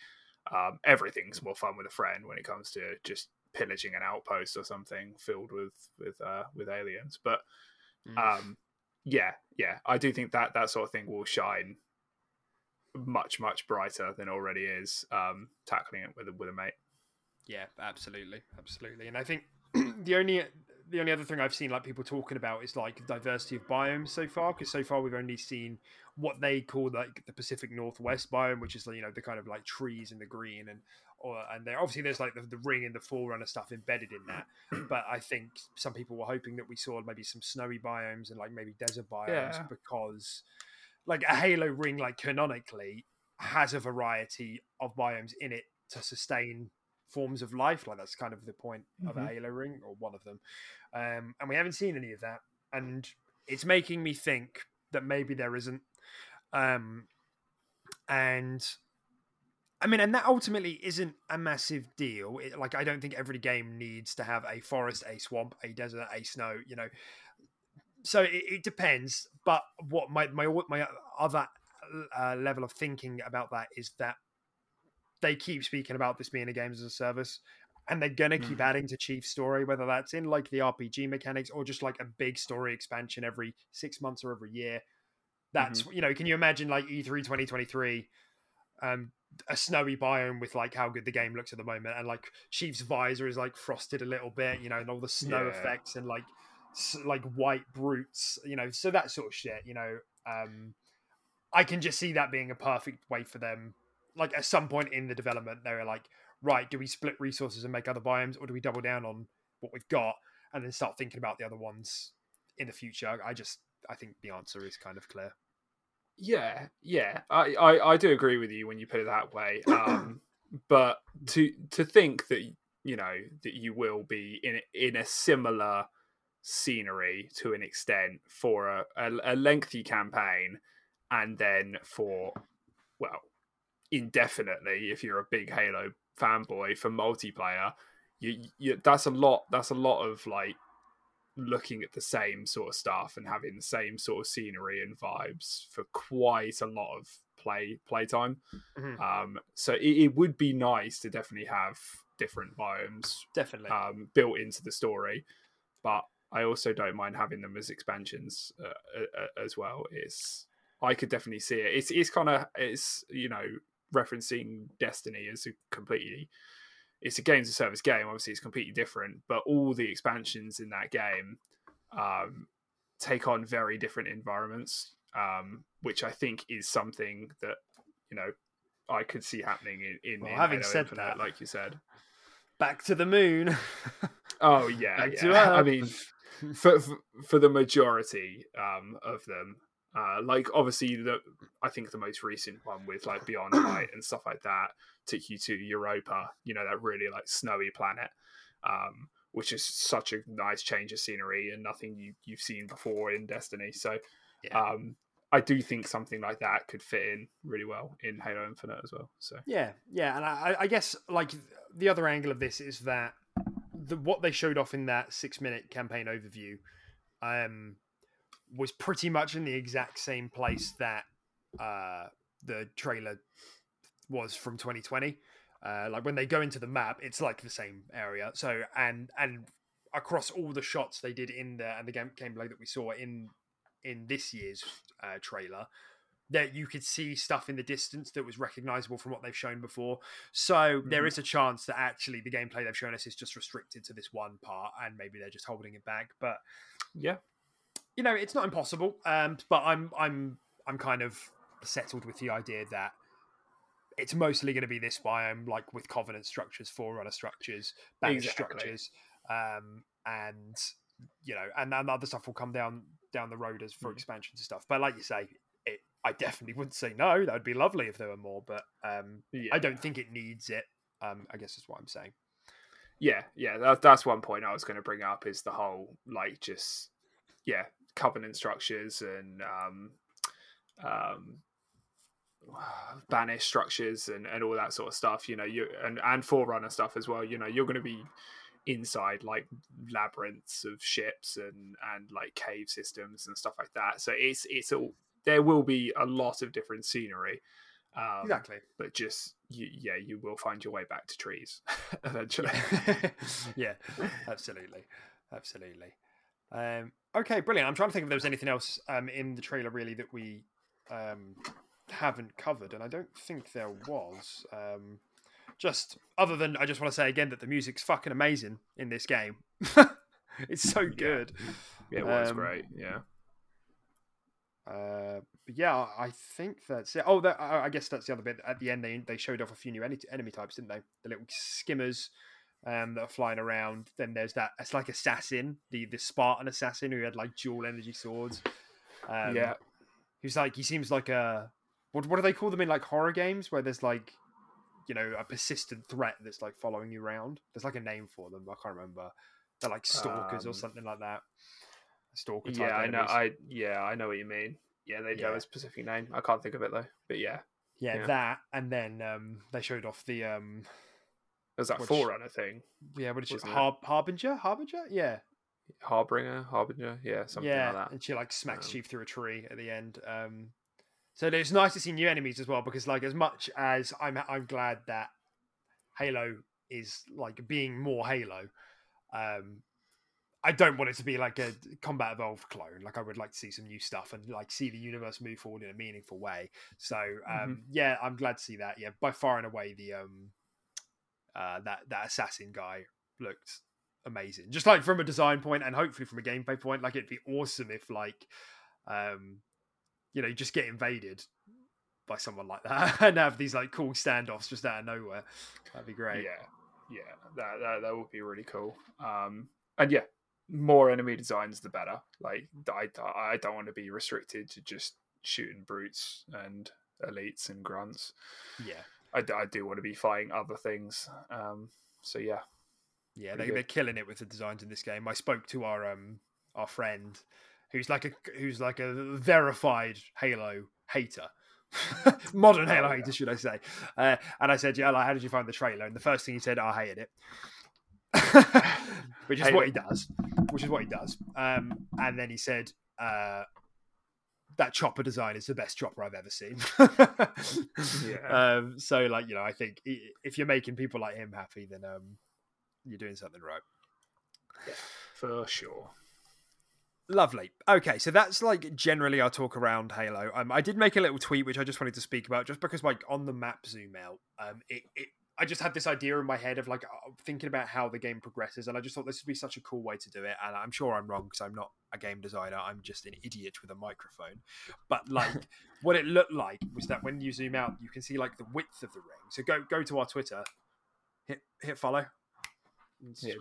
S1: Um, everything's more fun with a friend when it comes to just pillaging an outpost or something filled with with uh, with aliens. But
S2: Mm.
S1: um, yeah, yeah, I do think that that sort of thing will shine much much brighter than already is. Um, tackling it with a, with a mate.
S2: Yeah, absolutely, absolutely. And I think (clears throat) the only the only other thing I've seen like people talking about is like diversity of biomes so far. Because so far we've only seen what they call like the Pacific Northwest biome, which is like you know the kind of like trees and the green and or and there obviously there's like the, the ring and the forerunner stuff embedded in that. (clears throat) But I think some people were hoping that we saw maybe some snowy biomes and like maybe desert biomes
S1: Yeah.
S2: because like a Halo ring like canonically has a variety of biomes in it to sustain forms of life. Like that's kind of the point of a
S1: Mhm.
S2: Halo ring or one of them. Um, and we haven't seen any of that, and it's making me think that maybe there isn't. Um, and I mean, and that ultimately isn't a massive deal. It, like, I don't think every game needs to have a forest, a swamp, a desert, a snow. You know, so it, it depends. But what my my my other uh, level of thinking about that is that they keep speaking about this being a games as a service, and they're gonna keep
S1: Mhm.
S2: adding to Chief's story, whether that's in like the RPG mechanics or just like a big story expansion every six months or every year. That's you know, can you imagine like E E3 2023, um, a snowy biome with like how good the game looks at the moment, and like Chief's visor is like frosted a little bit, you know, and all the snow
S1: Yeah.
S2: effects and like like white brutes, you know, so that sort of shit, you know. Um, I can just see that being a perfect way for them. Like at some point in the development, they were like, right, do we split resources and make other biomes, or do we double down on what we've got and then start thinking about the other ones in the future? I just, I think the answer is kind of clear.
S1: Yeah, yeah, I, I, I do agree with you when you put it that way. (coughs) Um, but to to think that you know that you will be in in a similar scenery to an extent for a, a, a lengthy campaign, and then for well indefinitely if you're a big Halo fanboy for multiplayer, you, you that's a lot. That's a lot of like looking at the same sort of stuff and having the same sort of scenery and vibes for quite a lot of play playtime.
S2: Mhm.
S1: Um, so it, it would be nice to definitely have different biomes
S2: Definitely.
S1: um, built into the story, but I also don't mind having them as expansions uh, uh, uh, as well. It's I could definitely see it. It's it's kind of it's you know referencing Destiny as a completely it's a games of service game. Obviously, it's completely different, but all the expansions in that game um, take on very different environments, um, which I think is something that you know I could see happening in. in
S2: Well,
S1: in
S2: having
S1: Halo
S2: said
S1: Infinite,
S2: that-
S1: like you said.
S2: Back to the moon.
S1: Oh yeah, (laughs)
S2: Back
S1: yeah.
S2: to (laughs)
S1: I mean, for, for for the majority um, of them, uh, like obviously the I think the most recent one with like Beyond (coughs) Light and stuff like that took you to Europa. You know that really like snowy planet, um, which is such a nice change of scenery and nothing you you've seen before in Destiny. So
S2: Yeah.
S1: um, I do think something like that could fit in really well in Halo Infinite as well. So
S2: yeah, yeah, and I, I guess like the other angle of this is that the what they showed off in that six minute campaign overview, um, was pretty much in the exact same place that uh the trailer was from 2020. Uh, like when they go into the map, it's like the same area. So and and across all the shots they did in there and the game gameplay that we saw in in this year's uh, trailer that you could see stuff in the distance that was recognizable from what they've shown before. So mm-hmm. there is a chance that actually the gameplay they've shown us is just restricted to this one part, and maybe they're just holding it back. But
S1: yeah,
S2: you know, it's not impossible. Um, but I'm I'm I'm kind of settled with the idea that it's mostly going to be this biome, like with covenant structures, forerunner structures, banish exactly. structures, um, and you know, and then other stuff will come down down the road as for mm. expansions and stuff. But like you say, I definitely wouldn't say no. That would be lovely if there were more, but um, yeah. I don't think it needs it. Um, I guess is what I'm saying.
S1: Yeah, yeah, that, that's one point I was going to bring up is the whole like just yeah covenant structures and um, um, (sighs) banish structures and, and all that sort of stuff you know you and and forerunner stuff as well you know you're going to be inside like labyrinths of ships and and like cave systems and stuff like that so it's it's all there will be a lot of different scenery
S2: um, exactly
S1: but just you, yeah you will find your way back to trees (laughs) eventually (laughs)
S2: yeah absolutely absolutely um, okay brilliant i'm trying to think if there was anything else um, in the trailer really that we um, haven't covered and i don't think there was um, just other than I just want to say again that the music's fucking amazing in this game. (laughs) it's so good.
S1: Yeah, it was um, great. Yeah.
S2: Uh, but yeah, I think that's it. Oh, that, I guess that's the other bit. At the end, they they showed off a few new enemy types, didn't they? The little skimmers um, that are flying around. Then there's that. It's like assassin, the the Spartan assassin who had like dual energy swords.
S1: Um, yeah,
S2: he's like he seems like a what what do they call them in like horror games where there's like you know a persistent threat that's like following you around. There's like a name for them. I can't remember. They're like stalkers um, or something like that.
S1: Stalker. yeah, I know. I yeah, I know what you mean. Yeah, they do yeah. have a specific name. I can't think of it though. But yeah.
S2: Yeah, yeah. that and then um they showed off the um
S1: was that forerunner thing?
S2: Yeah, what is it? Har- Harbinger? Harbinger? Yeah.
S1: Harbinger, Harbinger, yeah, something yeah, like that.
S2: And she like smacks um, Chief through a tree at the end. Um so it's nice to see new enemies as well because, like, as much as I'm, I'm glad that Halo is like being more Halo. Um, I don't want it to be like a combat evolved clone. Like I would like to see some new stuff and like see the universe move forward in a meaningful way. So um, mm-hmm. yeah, I'm glad to see that. Yeah, by far and away the um uh that that assassin guy looked amazing. Just like from a design point and hopefully from a gameplay point. Like it'd be awesome if like um you know, you just get invaded by someone like that (laughs) and have these like cool standoffs just out of nowhere. That'd be great.
S1: Yeah, yeah, that that, that would be really cool. Um, and yeah, more enemy designs the better. Like I I don't want to be restricted to just shooting brutes and elites and grunts.
S2: Yeah,
S1: I, I do want to be fighting other things. Um, so yeah,
S2: yeah, they, they're killing it with the designs in this game. I spoke to our um our friend who's like a who's like a verified Halo hater. (laughs) Modern Halo oh, hater, should I say? Uh, and I said, "Yeah, like, how did you find the trailer?" And the first thing he said, oh, "I hated it," (laughs) which is what he does. Which is what he does. Um, and then he said, uh, "That chopper design is the best chopper I've ever seen." (laughs) yeah. (laughs) Um, so, like, you know, I think if you're making people like him happy, then um, you're doing something right.
S1: Yeah, for sure.
S2: Lovely. Okay, so that's like generally our talk around Halo. Um, I did make a little tweet which I just wanted to speak about, just because like on the map zoom out, um, it, it I just had this idea in my head of like uh, thinking about how the game progresses, and I just thought this would be such a cool way to do it. And I'm sure I'm wrong because I'm not a game designer; I'm just an idiot with a microphone. But like, (laughs) what it looked like was that when you zoom out, you can see like the width of the ring. So go go to our Twitter, hit hit follow,
S1: hit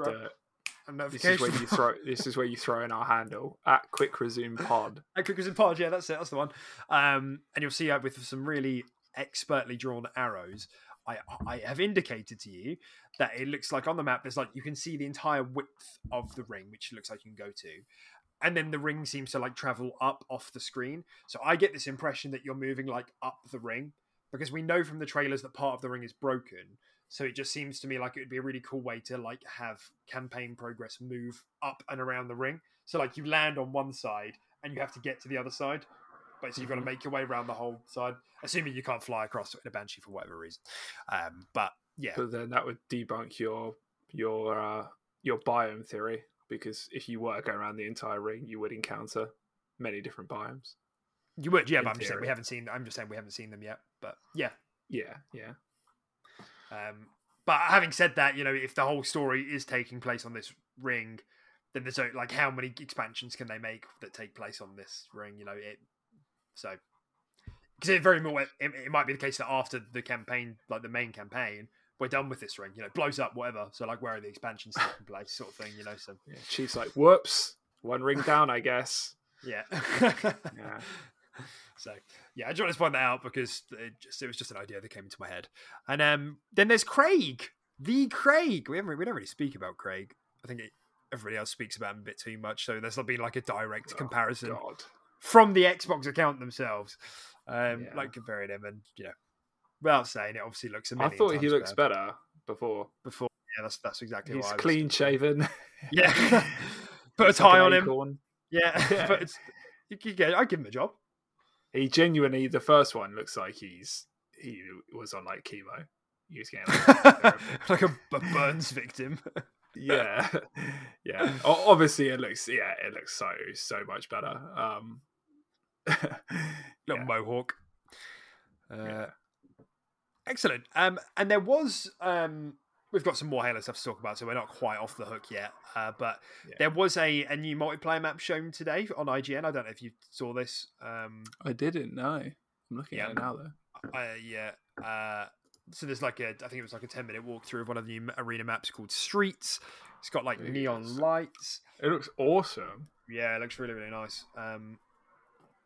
S1: this is where you throw. this is where you throw in our handle at Quick Resume Pod. (laughs)
S2: At Quick Resume Pod, yeah, that's it. That's the one. Um, and you'll see uh, with some really expertly drawn arrows. I, I have indicated to you that it looks like on the map there's like you can see the entire width of the ring, which looks like you can go to. and then the ring seems to like travel up off the screen. So I get this impression that you're moving like up the ring because we know from the trailers that part of the ring is broken. So it just seems to me like it would be a really cool way to like have campaign progress move up and around the ring. So like you land on one side and you have to get to the other side. But so you've got to make your way around the whole side, assuming you can't fly across in a banshee for whatever reason. Um, but yeah,
S1: But then that would debunk your your uh, your biome theory because if you were going around the entire ring, you would encounter many different biomes.
S2: you would. Yeah, but I'm just saying we haven't seen. I'm just saying we haven't seen them yet. But yeah,
S1: Yeah, yeah.
S2: Um, but having said that, you know, if the whole story is taking place on this ring, then there's like how many expansions can they make that take place on this ring? You know, it so because it very much it, it might be the case that after the campaign, like the main campaign, we're done with this ring. You know, it blows up, whatever. So like, where are the expansions taking (laughs) place, sort of thing. You know, so
S1: yeah. Chief's like, whoops, one ring down, I guess. (laughs)
S2: yeah. (laughs)
S1: Yeah.
S2: So yeah, I just wanted to point that out because it just it was just an idea that came into my head. And um, then there's Craig, the Craig. We haven't we don't really speak about Craig. I think it, everybody else speaks about him a bit too much. So there's not been like a direct comparison
S1: Oh, God.
S2: From the Xbox account themselves, um,
S1: Yeah.
S2: like comparing him and you know, without saying it, obviously looks.
S1: I thought he looks
S2: better
S1: better before.
S2: before. Yeah, that's that's exactly.
S1: He's
S2: what I was
S1: clean shaven. (laughs)
S2: Yeah, (laughs) put a
S1: like
S2: tie
S1: an
S2: on him.
S1: acorn.
S2: Yeah, (laughs)
S1: Yeah.
S2: but it's, you could get. I give him a job.
S1: He genuinely, the first one looks like he's he was on like chemo. He was getting like,
S2: like a, a Burns victim.
S1: yeah, yeah. Obviously, it looks yeah, it looks so so much better. Um, (laughs)
S2: little
S1: Yeah.
S2: mohawk. Uh,
S1: Yeah.
S2: Excellent. Um, and there was um, we've got some more Halo stuff to talk about, so we're not quite off the hook yet. Uh, but
S1: Yeah.
S2: there was a, a new multiplayer map shown today on IGN. I don't know if you saw this. Um,
S1: I didn't know. I'm looking at it now though.
S2: uh, yeah. Uh, so there's like a, I think it was like a 10 minute walkthrough of one of the new arena maps called Streets. It's got like neon lights.
S1: It looks awesome.
S2: Yeah, it looks really really nice. Um,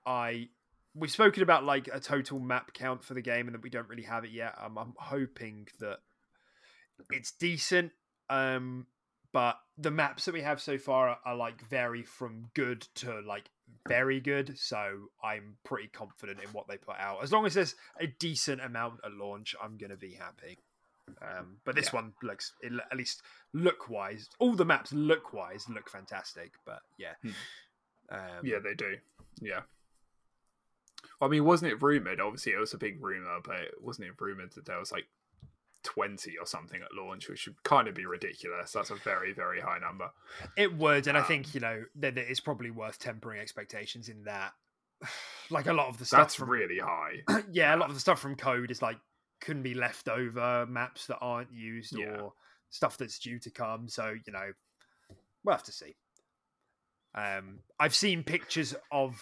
S2: I we've spoken about like a total map count for the game and that we don't really have it yet. Um, I'm hoping that it's decent. Um, but the maps that we have so far are, are like vary from good to like very good. So I'm pretty confident in what they put out. As long as there's a decent amount at launch, I'm gonna be happy. Um, but this
S1: Yeah.
S2: one looks, it, at least look wise, all the maps look wise look fantastic. But yeah,
S1: Hmm.
S2: um,
S1: Yeah, they do. Yeah. I mean, wasn't it rumored? Obviously, it was a big rumor, but wasn't it rumored that there was like twenty or something at launch, which would kind of be ridiculous. That's a very, very high number.
S2: It would, and I
S1: Um,
S2: think you know that it's probably worth tempering expectations in that. (sighs) Like a lot of the stuff
S1: That's
S2: from
S1: really (clears throat) high.
S2: yeah, a lot of the stuff from code is like couldn't be left over maps that aren't used
S1: Yeah.
S2: or stuff that's due to come. So you know, we'll have to see. Um, I've seen pictures of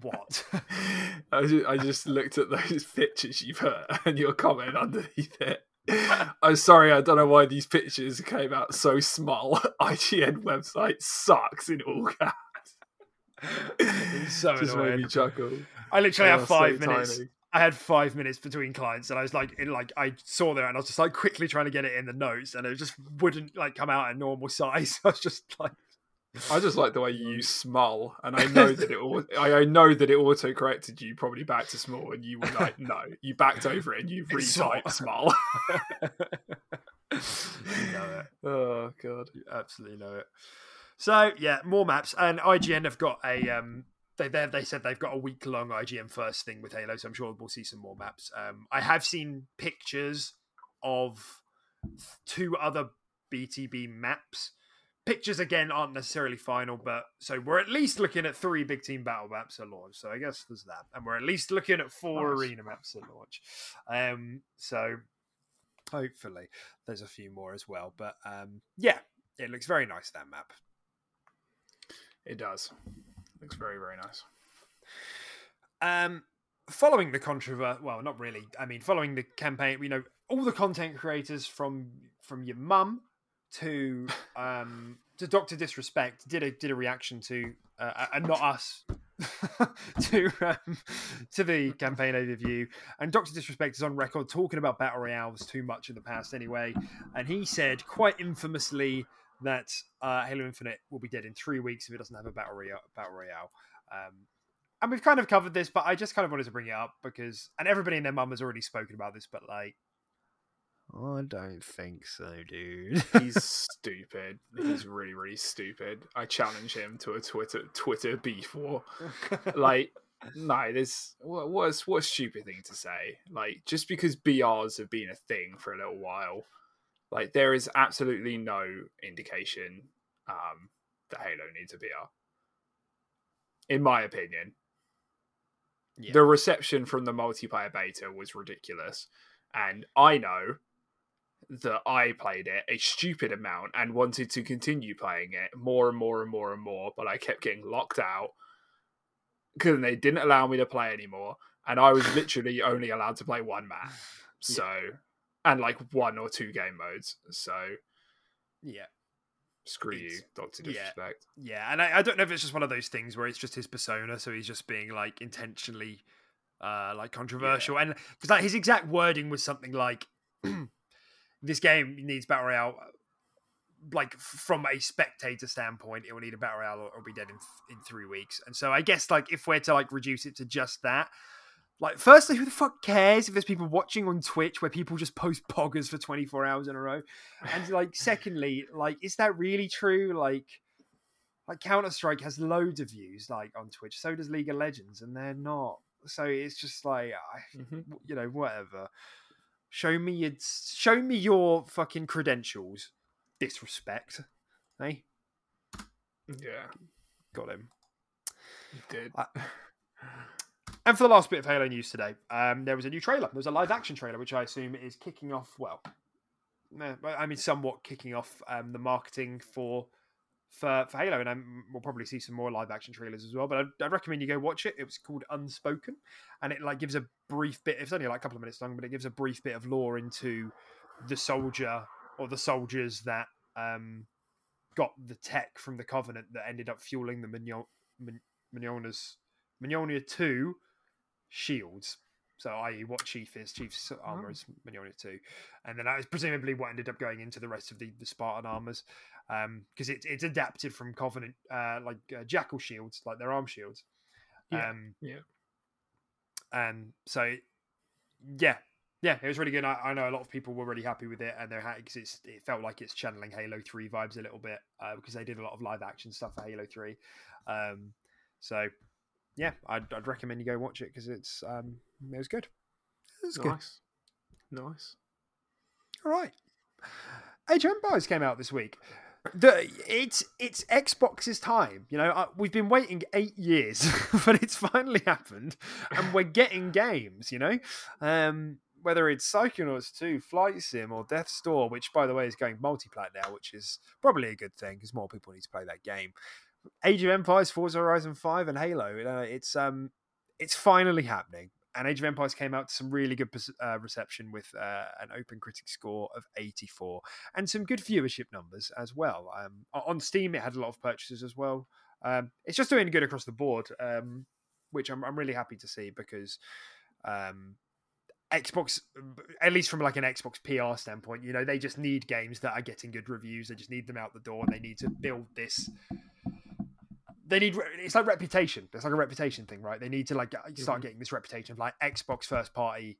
S2: what (laughs)
S1: I just, I just looked at those (laughs) pictures you put and your comment underneath it. I'm sorry, I don't know why these pictures came out so small. (laughs) IGN website sucks in all caps.
S2: So
S1: just made
S2: annoying.
S1: me chuckle.
S2: I literally
S1: Oh,
S2: have
S1: so
S2: five minutes.
S1: tiny.
S2: I had five minutes between clients, and I was like, in like I saw there, and I was just like quickly trying to get it in the notes, and it just wouldn't like come out at normal size. I was just like,
S1: I just like the way you use small, and I know that it. au- I, know that it auto corrected you probably back to small, and you were like, no, you backed over it and you (laughs) retyped small.
S2: you know it. (laughs)
S1: oh god.
S2: You absolutely know it. So yeah, more maps, and IGN have got a um. They they they said they've got a week long IGN first thing with Halo, so I'm sure we'll see some more maps. Um, I have seen pictures of two other BTB maps. Pictures again aren't necessarily final, but so we're at least looking at three big team battle maps at launch. So I guess there's that, and we're at least looking at four
S1: Nice.
S2: arena maps at launch. Um, so hopefully there's a few more as well. But um, yeah, it looks very nice that map.
S1: It does. Looks very very nice.
S2: Um, following the controversy, well, not really. I mean, following the campaign, you know, all the content creators from from your mum to um to Doctor Disrespect did a did a reaction to, uh, and not us. (laughs) to um, to the campaign overview, and Doctor Disrespect is on record talking about battle royales too much in the past anyway, and he said quite infamously that uh, Halo Infinite will be dead in three weeks if it doesn't have a battle royale. Battle royale. Um, and we've kind of covered this, but I just kind of wanted to bring it up because, and everybody and their mum has already spoken about this, but like, I don't think so, dude. (laughs)
S1: He's stupid. He's really, really stupid. I challenge him to a Twitter Twitter beef war. Like, no, there's what what's what a stupid thing to say. Like, just because BRs have been a thing for a little while, like there is absolutely no indication um, that Halo needs a BR. In my opinion,
S2: Yeah.
S1: the reception from the multiplayer beta was ridiculous, and I know that I played it a stupid amount and wanted to continue playing it more and more and more and more, but I kept getting locked out because they didn't allow me to play anymore, and I was literally (laughs) only allowed to play one map. So, and like one or two game modes. So,
S2: yeah.
S1: screw
S2: It's-
S1: you, Doctor
S2: yeah.
S1: Disrespect.
S2: Yeah, and I, I don't know if it's just one of those things where it's just his persona, so he's just being like intentionally uh like controversial. And because like his exact wording was something like (clears throat) this game needs battle royale like from a spectator standpoint, it will need a battle royale or will be dead in in three weeks. And so I guess like if we're to like reduce it to just that, like firstly, who the fuck cares if there's people watching on Twitch where people just post poggers for 24 hours in a row? And (laughs) like secondly, like is that really true? Like like Counter Strike has loads of views like on Twitch, so does League of Legends, and they're not. So it's just like I,
S1: Mhm.
S2: you know, whatever. Show me your show me your fucking credentials. Disrespect, hey,
S1: Yeah,
S2: got him.
S1: you did.
S2: I- And for the last bit of Halo news today, um, there was a new trailer. There was a live action trailer, which I assume is kicking off. Well, well, I mean, somewhat kicking off um, the marketing for for for Halo, and we'll probably see some more live action trailers as well. But I'd, I'd recommend you go watch it. It was called Unspoken, and it like gives a brief bit. It's only like a couple of minutes long, but it gives a brief bit of lore into the soldier or the soldiers that um, got the tech from the Covenant that ended up fueling the Mignon, Mignona's two shields. So, i.e., what Chief is, Chief's armor
S1: Oh.
S2: is Mignonia 2. And then that is presumably what ended up going into the rest of the, the Spartan armors. Because it, it's adapted from Covenant, uh, like uh, Jackal shields, like their arm shields.
S1: Yeah,
S2: Um,
S1: yeah.
S2: And so, yeah. Yeah, it was really good. I, I know a lot of people were really happy with it, and they're happy because it's it felt like it's channeling Halo Three vibes a little bit uh, because they did a lot of live action stuff for Halo Three. Um, so, yeah, I'd, I'd recommend you go watch it because it's um, it was good. It was good.
S1: Nice, nice.
S2: All right. Age of Empires came out this week. The, it's it's Xbox's time. You know, uh, we've been waiting eight years, (laughs) but it's finally happened, and we're getting games. You know, um, whether it's Psychonauts 2, Flight Sim, or Death Door, which by the way is going multiplat now, which is probably a good thing because more people need to play that game. Age of Empires, Forza Horizon 5, and Halo. Uh, it's um, it's finally happening. And Age of Empires came out to some really good uh, reception with uh, an OpenCritic score of 84 and some good viewership numbers as well. Um, on Steam, it had a lot of purchases as well. Um, it's just doing good across the board, um, which I'm, I'm really happy to see because um, Xbox, at least from like an Xbox PR standpoint, you know, they just need games that are getting good reviews. They just need them out the door, and they need to build this. They need it's like reputation. It's like a reputation thing, right? They need to like start
S1: Mhm.
S2: getting this reputation of like Xbox first party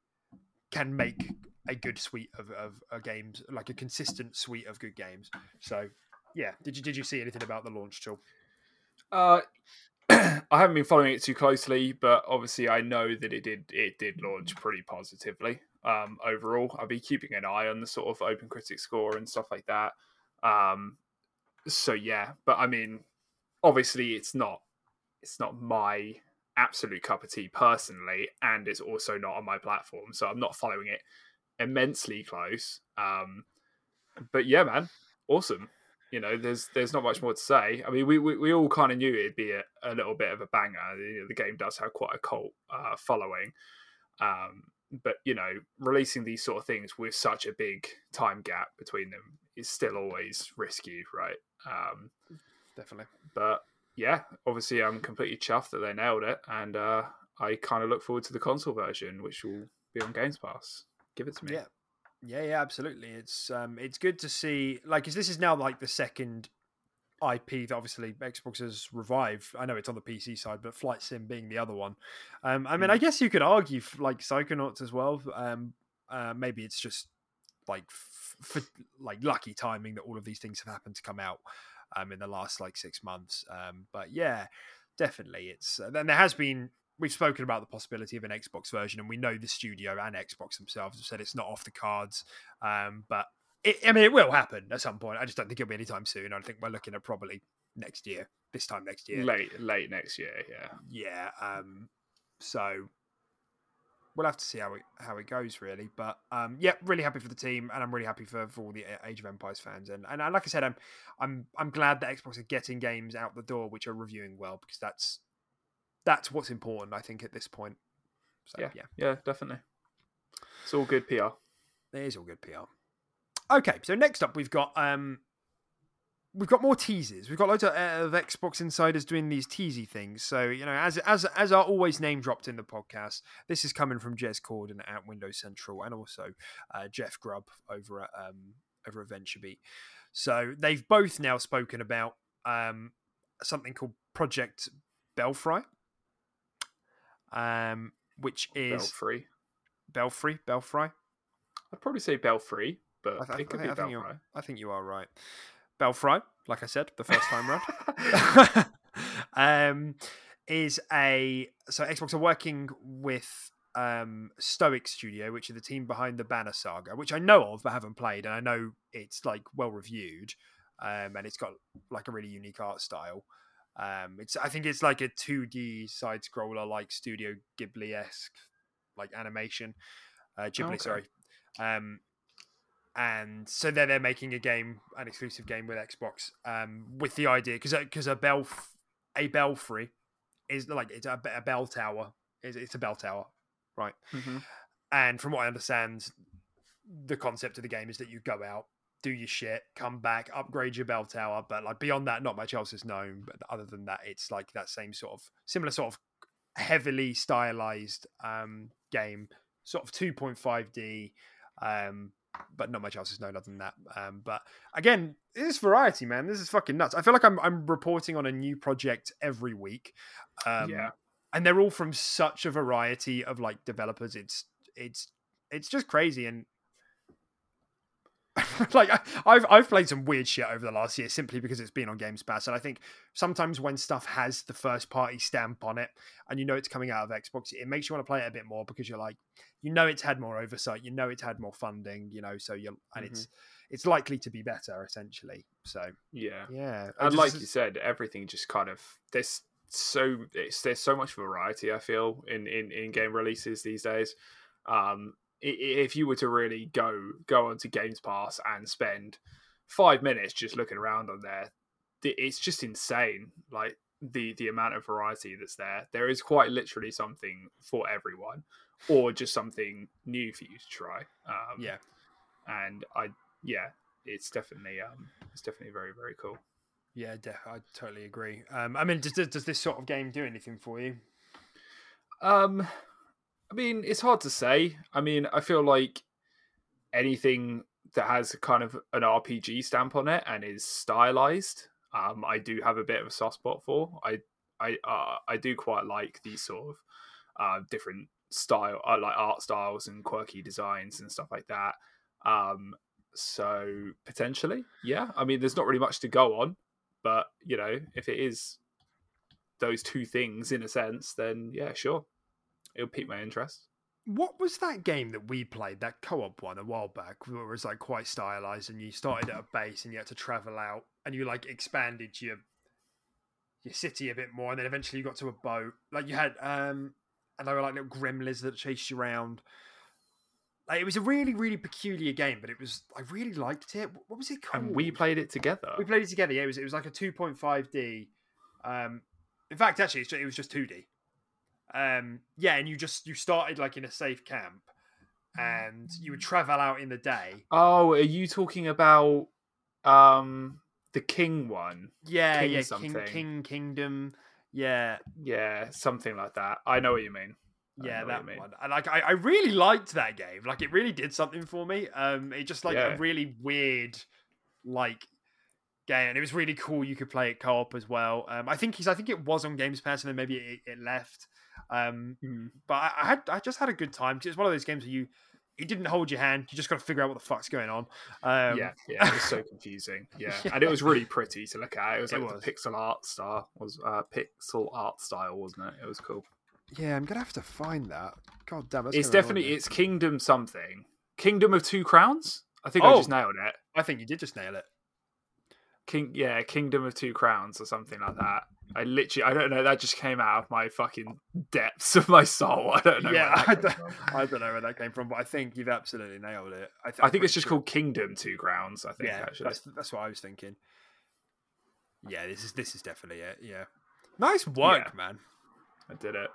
S2: can make a good suite of, of, of games, like a consistent suite of good games. So, yeah, did you did you see anything about the launch tool?
S1: Uh, (clears throat) I haven't been following it too closely, but obviously I know that it did it did launch pretty positively. Um, overall, I'll be keeping an eye on the sort of OpenCritic score and stuff like that. Um, so yeah, but I mean, obviously it's not it's not my absolute cup of tea personally, and it's also not on my platform, so I'm not following it immensely close. Um, but yeah, man, awesome you know, there's there's not much more to say. I mean, we we, we all kind of knew it'd be a, a little bit of a banger. The, the game does have quite a cult uh, following, um, but you know, releasing these sort of things with such a big time gap between them is still always risky, right? Um,
S2: Definitely.
S1: but yeah, obviously, I'm completely chuffed that they nailed it, and uh, I kind of look forward to the console version, which will be on Games Pass. Give it to me.
S2: Yeah. Yeah, yeah, absolutely. It's um, it's good to see. Like, 'cause this is now like the second IP that obviously Xbox has revived. I know it's on the PC side, but Flight Sim being the other one. Um, I mean, I guess you could argue like Psychonauts as well. Um, uh, maybe it's just like for like lucky timing that all of these things have happened to come out um, in the last like six months. Um, but yeah, definitely, it's uh, then there has been. We've spoken about the possibility of an Xbox version, and we know the studio and Xbox themselves have said it's not off the cards. Um, but it, I mean, it will happen at some point. I just don't think it'll be anytime soon. I think we're looking at probably next year, this time next year.
S1: Late, late next year. Yeah.
S2: Yeah. Um, so we'll have to see how it how it goes, really. But um, yeah, really happy for the team, and I'm really happy for, for all the Age of Empires fans. And, and and like I said, I'm I'm I'm glad that Xbox are getting games out the door which are reviewing well because that's that's what's important, I think, at this point. So
S1: Yeah.
S2: yeah,
S1: Yeah, definitely. It's all good PR.
S2: it is all good PR. Okay, so next up we've got um we've got more teasers. We've got loads of, uh, of Xbox insiders doing these teasy things. So you know, as as as are always name dropped in the podcast, this is coming from Jez Corden at Windows Central and also uh, Jeff Grubb over at um over at VentureBeat. So they've both now spoken about um something called Project Belfry, um, which is
S1: Belfry.
S2: Belfry Belfry.
S1: I'd probably say Belfry, but
S2: I, th-
S1: it could
S2: I,
S1: be
S2: think, I, think
S1: Belfry.
S2: you're, I think you are right. Belfry, like I said, the first time round, (laughs) (laughs) um, is a so Xbox are working with um, Stoic Studio, which are the team behind the Banner Saga, which I know of but haven't played, and I know it's like well reviewed, um, and it's got like a really unique art style. Um, it's I think it's like a 2D side scroller, like Studio Ghibli esque, like animation. Uh, Ghibli,
S1: okay.
S2: sorry. Um, and so then they're making a game, an exclusive game with Xbox, um, with the idea because because a bell a belfry is like it's a, a bell tower. It's, it's a bell tower, right?
S1: Mhm.
S2: And from what I understand, the concept of the game is that you go out, do your shit, come back, upgrade your bell tower, but like beyond that, not much else is known. But other than that, it's like that same sort of similar sort of heavily stylized um, game, sort of 2.5D. Um, but not much else is known other than that. Um, but again, this variety, man. This is fucking nuts. I feel like I'm I'm reporting on a new project every week. Um,
S1: Yeah.
S2: and they're all from such a variety of like developers. It's it's it's just crazy and. (laughs) like I, I've I've played some weird shit over the last year simply because it's been on Games Pass, and I think sometimes when stuff has the first party stamp on it, and you know it's coming out of Xbox, it makes you want to play it a bit more because you're like, you know, it's had more oversight, you know, it's had more funding, you know, so you're and it's it's likely to be better essentially. So
S1: Yeah.
S2: yeah,
S1: And
S2: Just-
S1: like you said, everything just kind of there's so it's there's so much variety. I feel in in in game releases these days. Um, if you were to really go go onto Games Pass and spend five minutes just looking around on there, it's just insane. Like the the amount of variety that's there. There is quite literally something for everyone, or just something new for you to try. Um,
S2: yeah.
S1: and I yeah, it's definitely um, it's definitely very very cool.
S2: Yeah, I totally agree. Um, I mean, does, does does this sort of game do anything for you?
S1: Um, I mean, it's hard to say. I mean, I feel like anything that has kind of an RPG stamp on it and is stylized, um, I do have a bit of a soft spot for. I I uh, I do quite like these sort of uh, different style, uh, like art styles and quirky designs and stuff like that. Um, so potentially, yeah. I mean, there's not really much to go on, but you know, if it is those two things in a sense, then yeah, sure, it'll pique my interest.
S2: What was that game that we played, that co-op one a while back, where it was like quite stylized, and you started at a base and you had to travel out, and you like expanded your your city a bit more, and then eventually you got to a boat. Like you had, um, and they were like little gremlins that chased you around. Like it was a really, really peculiar game, but it was I really liked it. What was it called?
S1: And we played it together.
S2: We played it together. Yeah, it was it was like a two point five D. Um, in fact, actually, it was just two D. Um, yeah, and you just you started like in a safe camp, and you would travel out in the day.
S1: Oh, are you talking about um the king one?
S2: Yeah,
S1: King
S2: yeah, King
S1: something.
S2: King Kingdom. Yeah,
S1: Yeah, something like that. I know what you mean. I
S2: Yeah, that one. And like, I, I really liked that game. Like, it really did something for me. Um, it just like
S1: Yeah.
S2: a really weird, like, game, and it was really cool. You could play it co-op as well. Um, I think he's. I think it was on Games Pass, and then maybe it, it left. Um,
S1: Mm.
S2: but I, I had. I just had a good time it's one of those games where you. It didn't hold your hand. You just got to figure out what the fuck's going on. Um,
S1: yeah, yeah, it was so confusing. Yeah. (laughs)
S2: Yeah.
S1: and it was really pretty to look at. It was
S2: It
S1: like
S2: was.
S1: the pixel art style was uh, pixel art style, wasn't it? It was cool.
S2: yeah. I'm gonna have to find that. God damn, that's
S1: it's definitely it's Kingdom something. Kingdom of Two Crowns. I think I
S2: Oh.
S1: just nailed it.
S2: I think you did just nail it.
S1: King, yeah, Kingdom of Two Crowns or something like that. I literally, I don't know. That just came out of my fucking depths of my soul. (laughs) I don't know.
S2: yeah, I don't. I don't know where that came from, but I think you've absolutely nailed it. I, th-
S1: I think it's just
S2: sure-
S1: called Kingdom Two Crowns. I think
S2: yeah,
S1: actually.
S2: that's that's what I was thinking. Yeah, this is this is definitely it. Yeah, nice work,
S1: Yeah.
S2: man.
S1: I did it.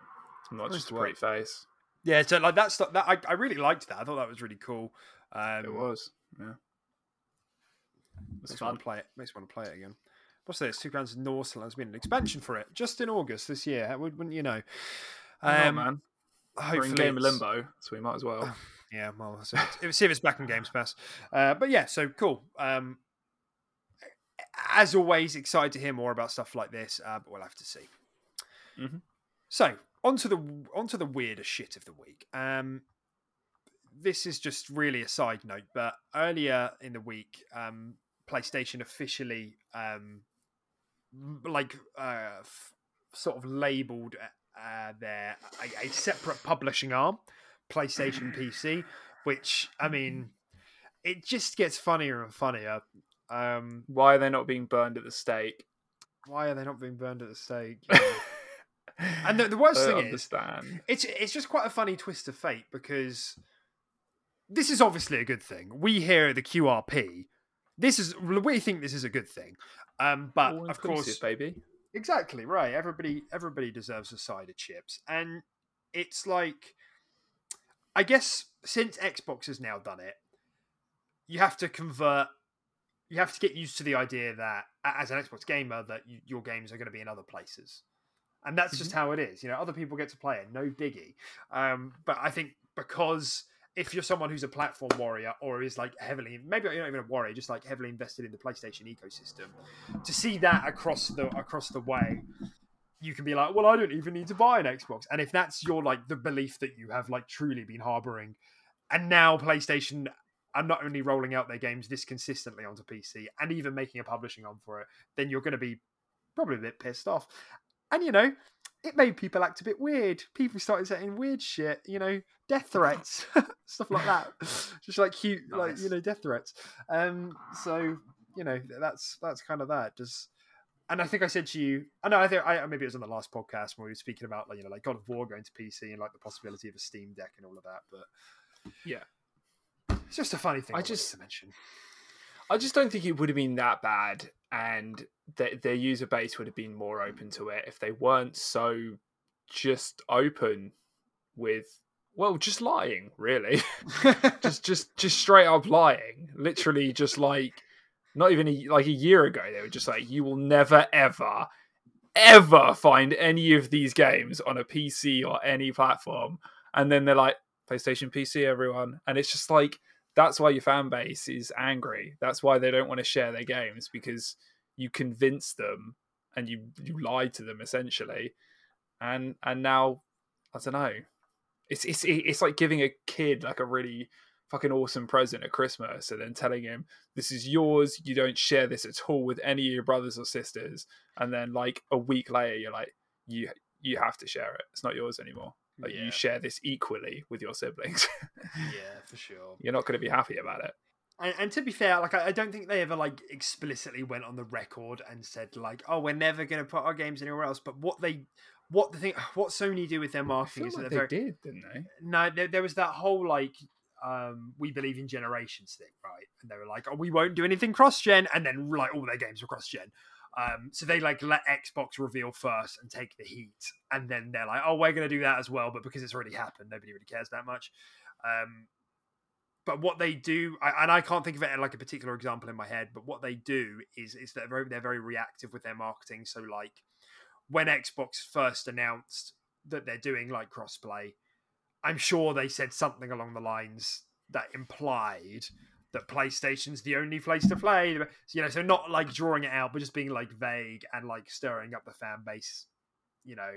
S1: It's not
S2: Nice
S1: just a
S2: work.
S1: pretty face.
S2: Yeah, so like that's that I, I really liked that. I thought that was really cool. Um,
S1: It was. Yeah. It's
S2: Makes me want
S1: fun.
S2: to play it. Makes me want to play it again. What's this? Two Crowns of Northland has been an expansion for it just in August this year. Would- Wouldn't you know?
S1: Oh,
S2: Um,
S1: man. We're
S2: Hopefully,
S1: in game of limbo, so we might as well. (sighs)
S2: Yeah, well, so it's, see if it's back in Games Pass. Uh, but yeah, so cool. Um, as always, excited to hear more about stuff like this, uh, but we'll have to see.
S1: Mhm.
S2: So onto the onto the weirder shit of the week. Um, this is just really a side note, but earlier in the week, um, PlayStation officially um, like uh, f- sort of labeled uh, their a, a separate publishing arm, PlayStation (clears throat) PC, which I mean, it just gets funnier and funnier. Um,
S1: Why are they not being burned at the stake?
S2: why are they not being burned at the stake? You know? (laughs) And the- the worst thing
S1: don't
S2: is- it's it's just quite a funny twist of fate because this is obviously a good thing. We here at the QRP, this is we think this is a good thing. Um, but of course,
S1: baby.
S2: exactly right. Everybody everybody deserves a side of chips, and it's like, I guess since Xbox has now done it, you have to convert. You have to get used to the idea that as an Xbox gamer, that you, your games are going to be in other places, and that's just how it is. You know, other people get to play it, no diggy. Um, but I think because if you're someone who's a platform warrior or is like heavily, maybe you're not even a warrior, just like heavily invested in the PlayStation ecosystem, to see that across the across the way, you can be like, well, I don't even need to buy an Xbox. And if that's your like the belief that you have like truly been harboring, and now PlayStation are not only rolling out their games this consistently onto PC and even making a publishing arm for it, then you're going to be probably a bit pissed off. And you know, it made people act a bit weird. People started saying weird shit, you know, death (laughs) threats, (laughs) stuff like that. (laughs) Just like cute, like you know, death threats. Um, so you know, that's that's kind of that. Just and I think I said to you, I know, I think I maybe it was on the last podcast when we were speaking about like you know, like God of War going to PC and like the possibility of a Steam Deck and all of that. But
S1: Yeah.
S2: it's just a funny thing.
S1: I
S2: I, just
S1: just-
S2: to mention.
S1: I just don't think it would have been that bad, and that their user base would have been more open to it if they weren't so just open with well, just lying, really. (laughs) just just just straight up lying. Literally just like not even a, like a year ago they were just like you will never ever ever find any of these games on a PC or any platform. And then they're like PlayStation PC everyone and it's just like that's why your fan base is angry. That's why they don't want to share their games because you convinced them and you you lied to them essentially. And and now I don't know. It's it's it's like giving a kid like a really fucking awesome present at Christmas and then telling him this is yours. You don't share this at all with any of your brothers or sisters. And then like a week later, you're like you you have to share it. It's not yours anymore. Like
S2: Yeah.
S1: you share this equally with your siblings. (laughs)
S2: yeah, for sure.
S1: you're not going to be happy about it.
S2: And, and to be fair, like I, I don't think they ever like explicitly went on the record and said like, "Oh, we're never going to put our games anywhere else." But what they, what the thing, what Sony do with their marketing is
S1: like
S2: that
S1: they
S2: very,
S1: did, didn't they?
S2: no, there, there was that whole like, um, we believe in generations thing, right? And they were like, "Oh, we won't do anything cross-gen," and then like all their games were cross-gen. Um, so they like let Xbox reveal first and take the heat, and then they're like, "Oh, we're going to do that as well," but because it's already happened, nobody really cares that much. Um, but what they do, I, and I can't think of it like a particular example in my head, but what they do is is that they're very, they're very reactive with their marketing. So like when Xbox first announced that they're doing like crossplay, I'm sure they said something along the lines that implied that PlayStation's the only place to play. You know, so not like drawing it out, but just being like vague and like stirring up the fan base, you know,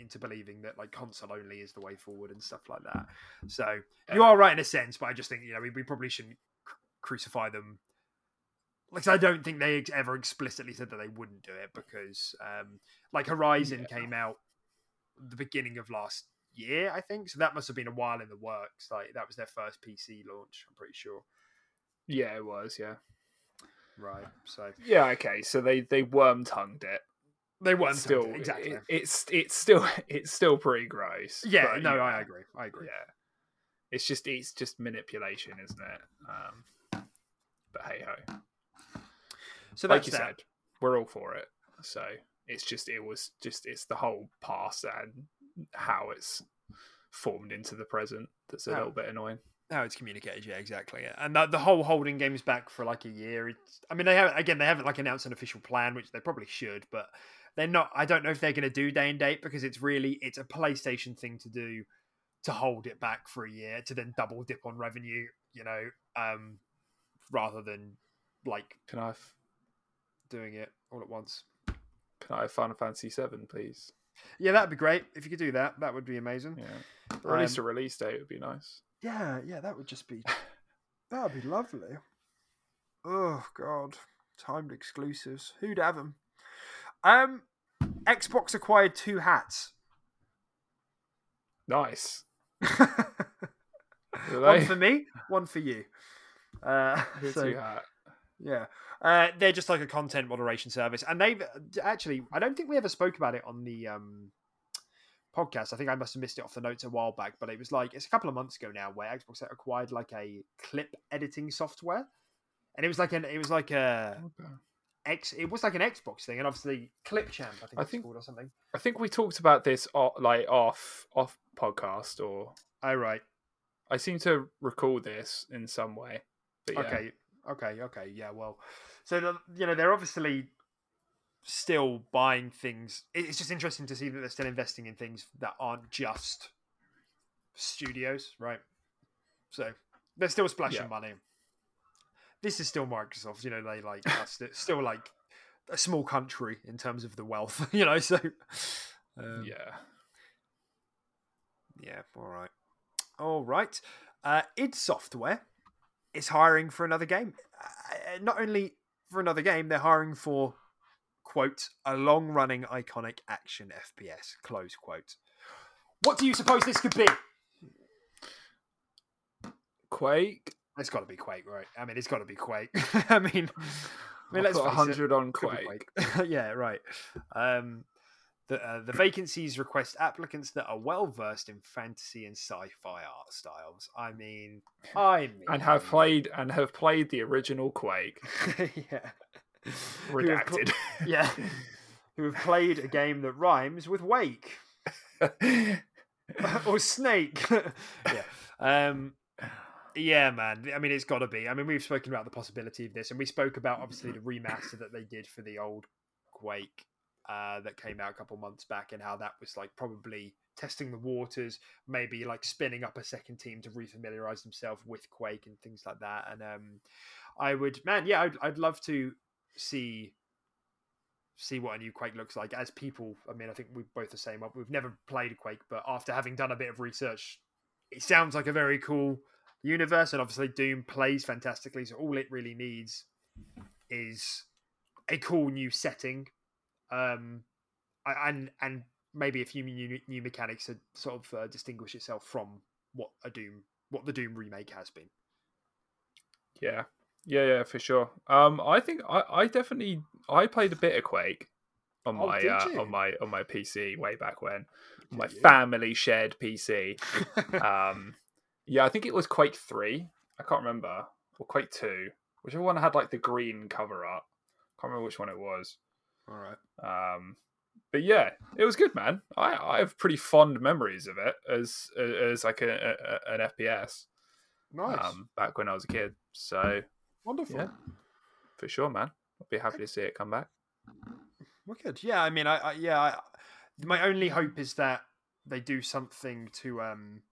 S2: into believing that like console only is the way forward and stuff like that. So you are right in a sense, but I just think you know we, we probably shouldn't cru- crucify them. Like I don't think they ex- ever explicitly said that they wouldn't do it because um like Horizon
S1: Yeah.
S2: came out the beginning of last year, I think. So that must have been a while in the works. Like that was their first PC launch, I'm pretty sure.
S1: Yeah, it was. Yeah.
S2: Right. So
S1: Yeah. Okay. So they they worm tongued it.
S2: They weren't
S1: still
S2: exactly.
S1: it- it's it's still (laughs) it's still pretty gross.
S2: yeah, no,
S1: yeah,
S2: I agree. I agree.
S1: Yeah. It's just it's just manipulation, isn't it? Um, but hey ho.
S2: So
S1: like you
S2: that.
S1: said, we're all for it. So it's just it was just it's the whole past and how it's formed into the present that's a
S2: Oh.
S1: little bit annoying.
S2: How it's communicated. Yeah, exactly. And the, the whole holding games back for like a year. It's, I mean, they haven't again. They haven't like announced an official plan, which they probably should, but they're not. I don't know if they're going to do day and date because it's really it's a PlayStation thing to do to hold it back for a year to then double dip on revenue. You know, um, rather than like
S1: Can I
S2: doing it all at once.
S1: can I have Final Fantasy Seven, please?
S2: Yeah, that'd be great if you could do that. That would be amazing.
S1: Yeah, or at least
S2: Um,
S1: a release date would be nice.
S2: Yeah, yeah, that would just be (laughs) that would be lovely. Oh god, timed exclusives. Who'd have them? Um, Xbox acquired two hats.
S1: Nice. (laughs)
S2: One for me, one for you. Uh, (laughs) so, yeah, uh, they're just like a content moderation service, and they've actually. I don't think we ever spoke about it on the um, podcast. I think I must have missed it off the notes a while back, but it was like it's a couple of months ago now where Xbox acquired like a clip editing software, and it was like an it was like a
S1: Okay.
S2: X. It was like an Xbox thing, and obviously Clipchamp, I think
S1: I
S2: it's
S1: think-
S2: called or something.
S1: I think we talked about this o- like off off podcast, or
S2: Oh right,
S1: I seem to recall this in some way. Yeah.
S2: okay, okay, okay, yeah. Well, so the, you know they're obviously still buying things. It's just interesting to see that they're still investing in things that aren't just studios, right? So they're still splashing
S1: Yeah.
S2: money. This is still Microsoft, you know. They like sti- still like a small country in terms of the wealth, (laughs) you know. So um,
S1: yeah.
S2: Yeah, all right. All right. Uh, id Software is hiring for another game. Uh, not only for another game, they're hiring for, quote, a long running iconic action FPS, close quote. What do you suppose this could be?
S1: Quake.
S2: It's got to be Quake, right? I mean, it's got to be Quake. (laughs) I mean, I mean,
S1: I'll
S2: let's
S1: put
S2: face it.
S1: hundred on Quake.
S2: Quake. (laughs) yeah, right. Um, the uh, the vacancies request applicants that are well versed in fantasy and sci-fi art styles. I mean, I mean,
S1: and have played and have played the original Quake. (laughs)
S2: yeah, Who pl-
S1: Redacted.
S2: yeah, (laughs) who have played a game that rhymes with wake (laughs) or snake. (laughs) yeah. Um, yeah, man. I mean, it's got to be. I mean, we've spoken about the possibility of this, and we spoke about obviously the remaster that they did for the old Quake uh, that came out a couple months back, and how that was like probably testing the waters, maybe like spinning up a second team to refamiliarize themselves with Quake and things like that. And um, I would, man, yeah, I'd, I'd love to see see what a new Quake looks like as people. I mean, I think we're both the same. We've never played a Quake, but after having done a bit of research, it sounds like a very cool universe. And obviously, Doom plays fantastically. So all it really needs is a cool new setting, um, and and maybe a few new new mechanics to sort of uh, distinguish itself from what a Doom what the Doom remake has been.
S1: Yeah, yeah, yeah, for sure. Um, I think I, I definitely I played a bit of Quake on
S2: Oh,
S1: my uh, on my on my PC way back when, on my
S2: you?
S1: family shared PC. (laughs) um, yeah, I think it was Quake Three. I can't remember or Quake Two, whichever one had like the green cover art. Can't remember which one it was.
S2: all right.
S1: Um, but yeah, it was good, man. I, I have pretty fond memories of it as as like a, a, an FPS
S2: Nice.
S1: um, back when I was a kid. So
S2: Wonderful.
S1: yeah, for sure, man. I'd be happy to see it come back.
S2: Wicked. Yeah, I mean, I, I yeah, I, my only hope is that they do something to um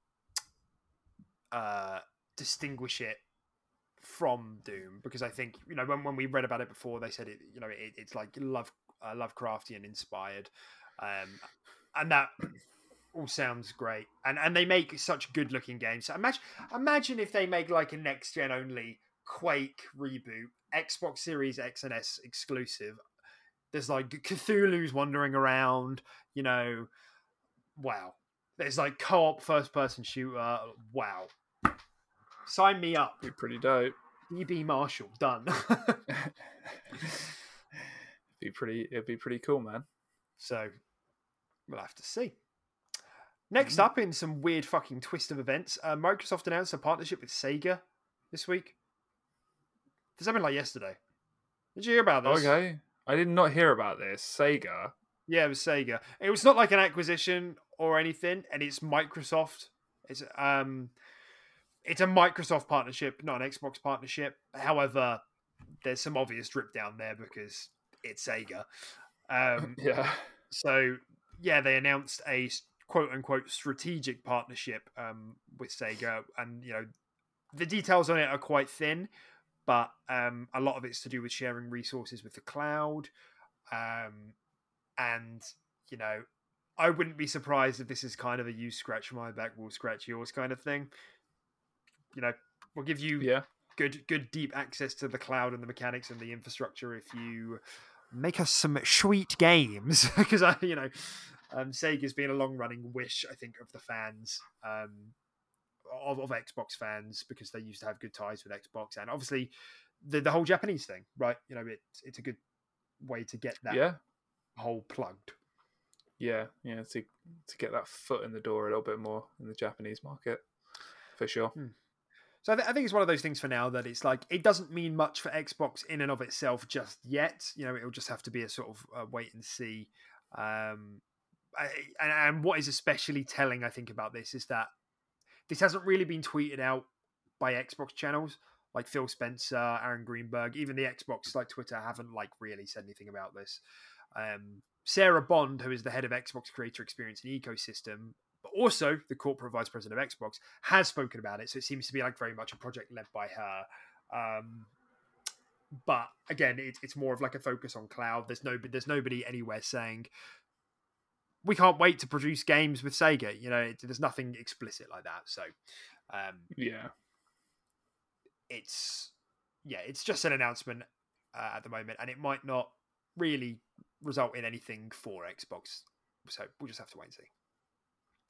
S2: uh, distinguish it from Doom because I think you know when, when we read about it before they said it you know it, it's like love uh, Lovecraftian inspired, um, and that (clears throat) all sounds great and and they make such good looking games. So imagine imagine if they make like a next gen only Quake reboot, Xbox Series X and S exclusive. There's like Cthulhu's wandering around, you know. Wow. There's like co-op first person shooter. Wow. Sign me up.
S1: Be pretty dope.
S2: EB Marshall done. (laughs)
S1: be pretty. It'd be pretty cool, man.
S2: So we'll have to see. Next mm-hmm. up, in some weird fucking twist of events, uh, Microsoft announced a partnership with Sega this week. This happened like yesterday. Did you hear about this?
S1: Okay, I did not hear about this. Sega.
S2: Yeah, it was Sega. It was not like an acquisition or anything, and it's Microsoft. It's um, it's a Microsoft partnership, not an Xbox partnership. However, there's some obvious drip down there because it's Sega. Um, (laughs)
S1: yeah.
S2: So yeah, they announced a quote unquote strategic partnership um, with Sega, and you know the details on it are quite thin, but um, a lot of it's to do with sharing resources with the cloud, um, and you know I wouldn't be surprised if this is kind of a you scratch my back, we'll scratch yours kind of thing. You know, we'll give you
S1: yeah
S2: good good deep access to the cloud and the mechanics and the infrastructure if you make us some sweet games (laughs) because I you know um, Sega's been a long running wish I think of the fans um, of, of Xbox fans because they used to have good ties with Xbox and obviously the the whole Japanese thing right you know it's it's a good way to get that
S1: yeah
S2: hole plugged
S1: yeah yeah to to get that foot in the door a little bit more in the Japanese market for sure.
S2: Hmm. So I, th- I, think it's one of those things for now that it's like it doesn't mean much for Xbox in and of itself just yet. You know, it'll just have to be a sort of uh, wait and see. Um, I, and, and what is especially telling, I think, about this is that this hasn't really been tweeted out by Xbox channels like Phil Spencer, Aaron Greenberg, even the Xbox like Twitter haven't like really said anything about this. Um, Sarah Bond, who is the head of Xbox Creator Experience and Ecosystem, but also the corporate vice president of Xbox, has spoken about it. So it seems to be like very much a project led by her. Um, but again, it, it's more of like a focus on cloud. There's no, there's nobody anywhere saying we can't wait to produce games with Sega. You know, it, there's nothing explicit like that. So, um,
S1: yeah,
S2: it's yeah, it's just an announcement uh, at the moment, and it might not really result in anything for Xbox. So we'll just have to wait and see.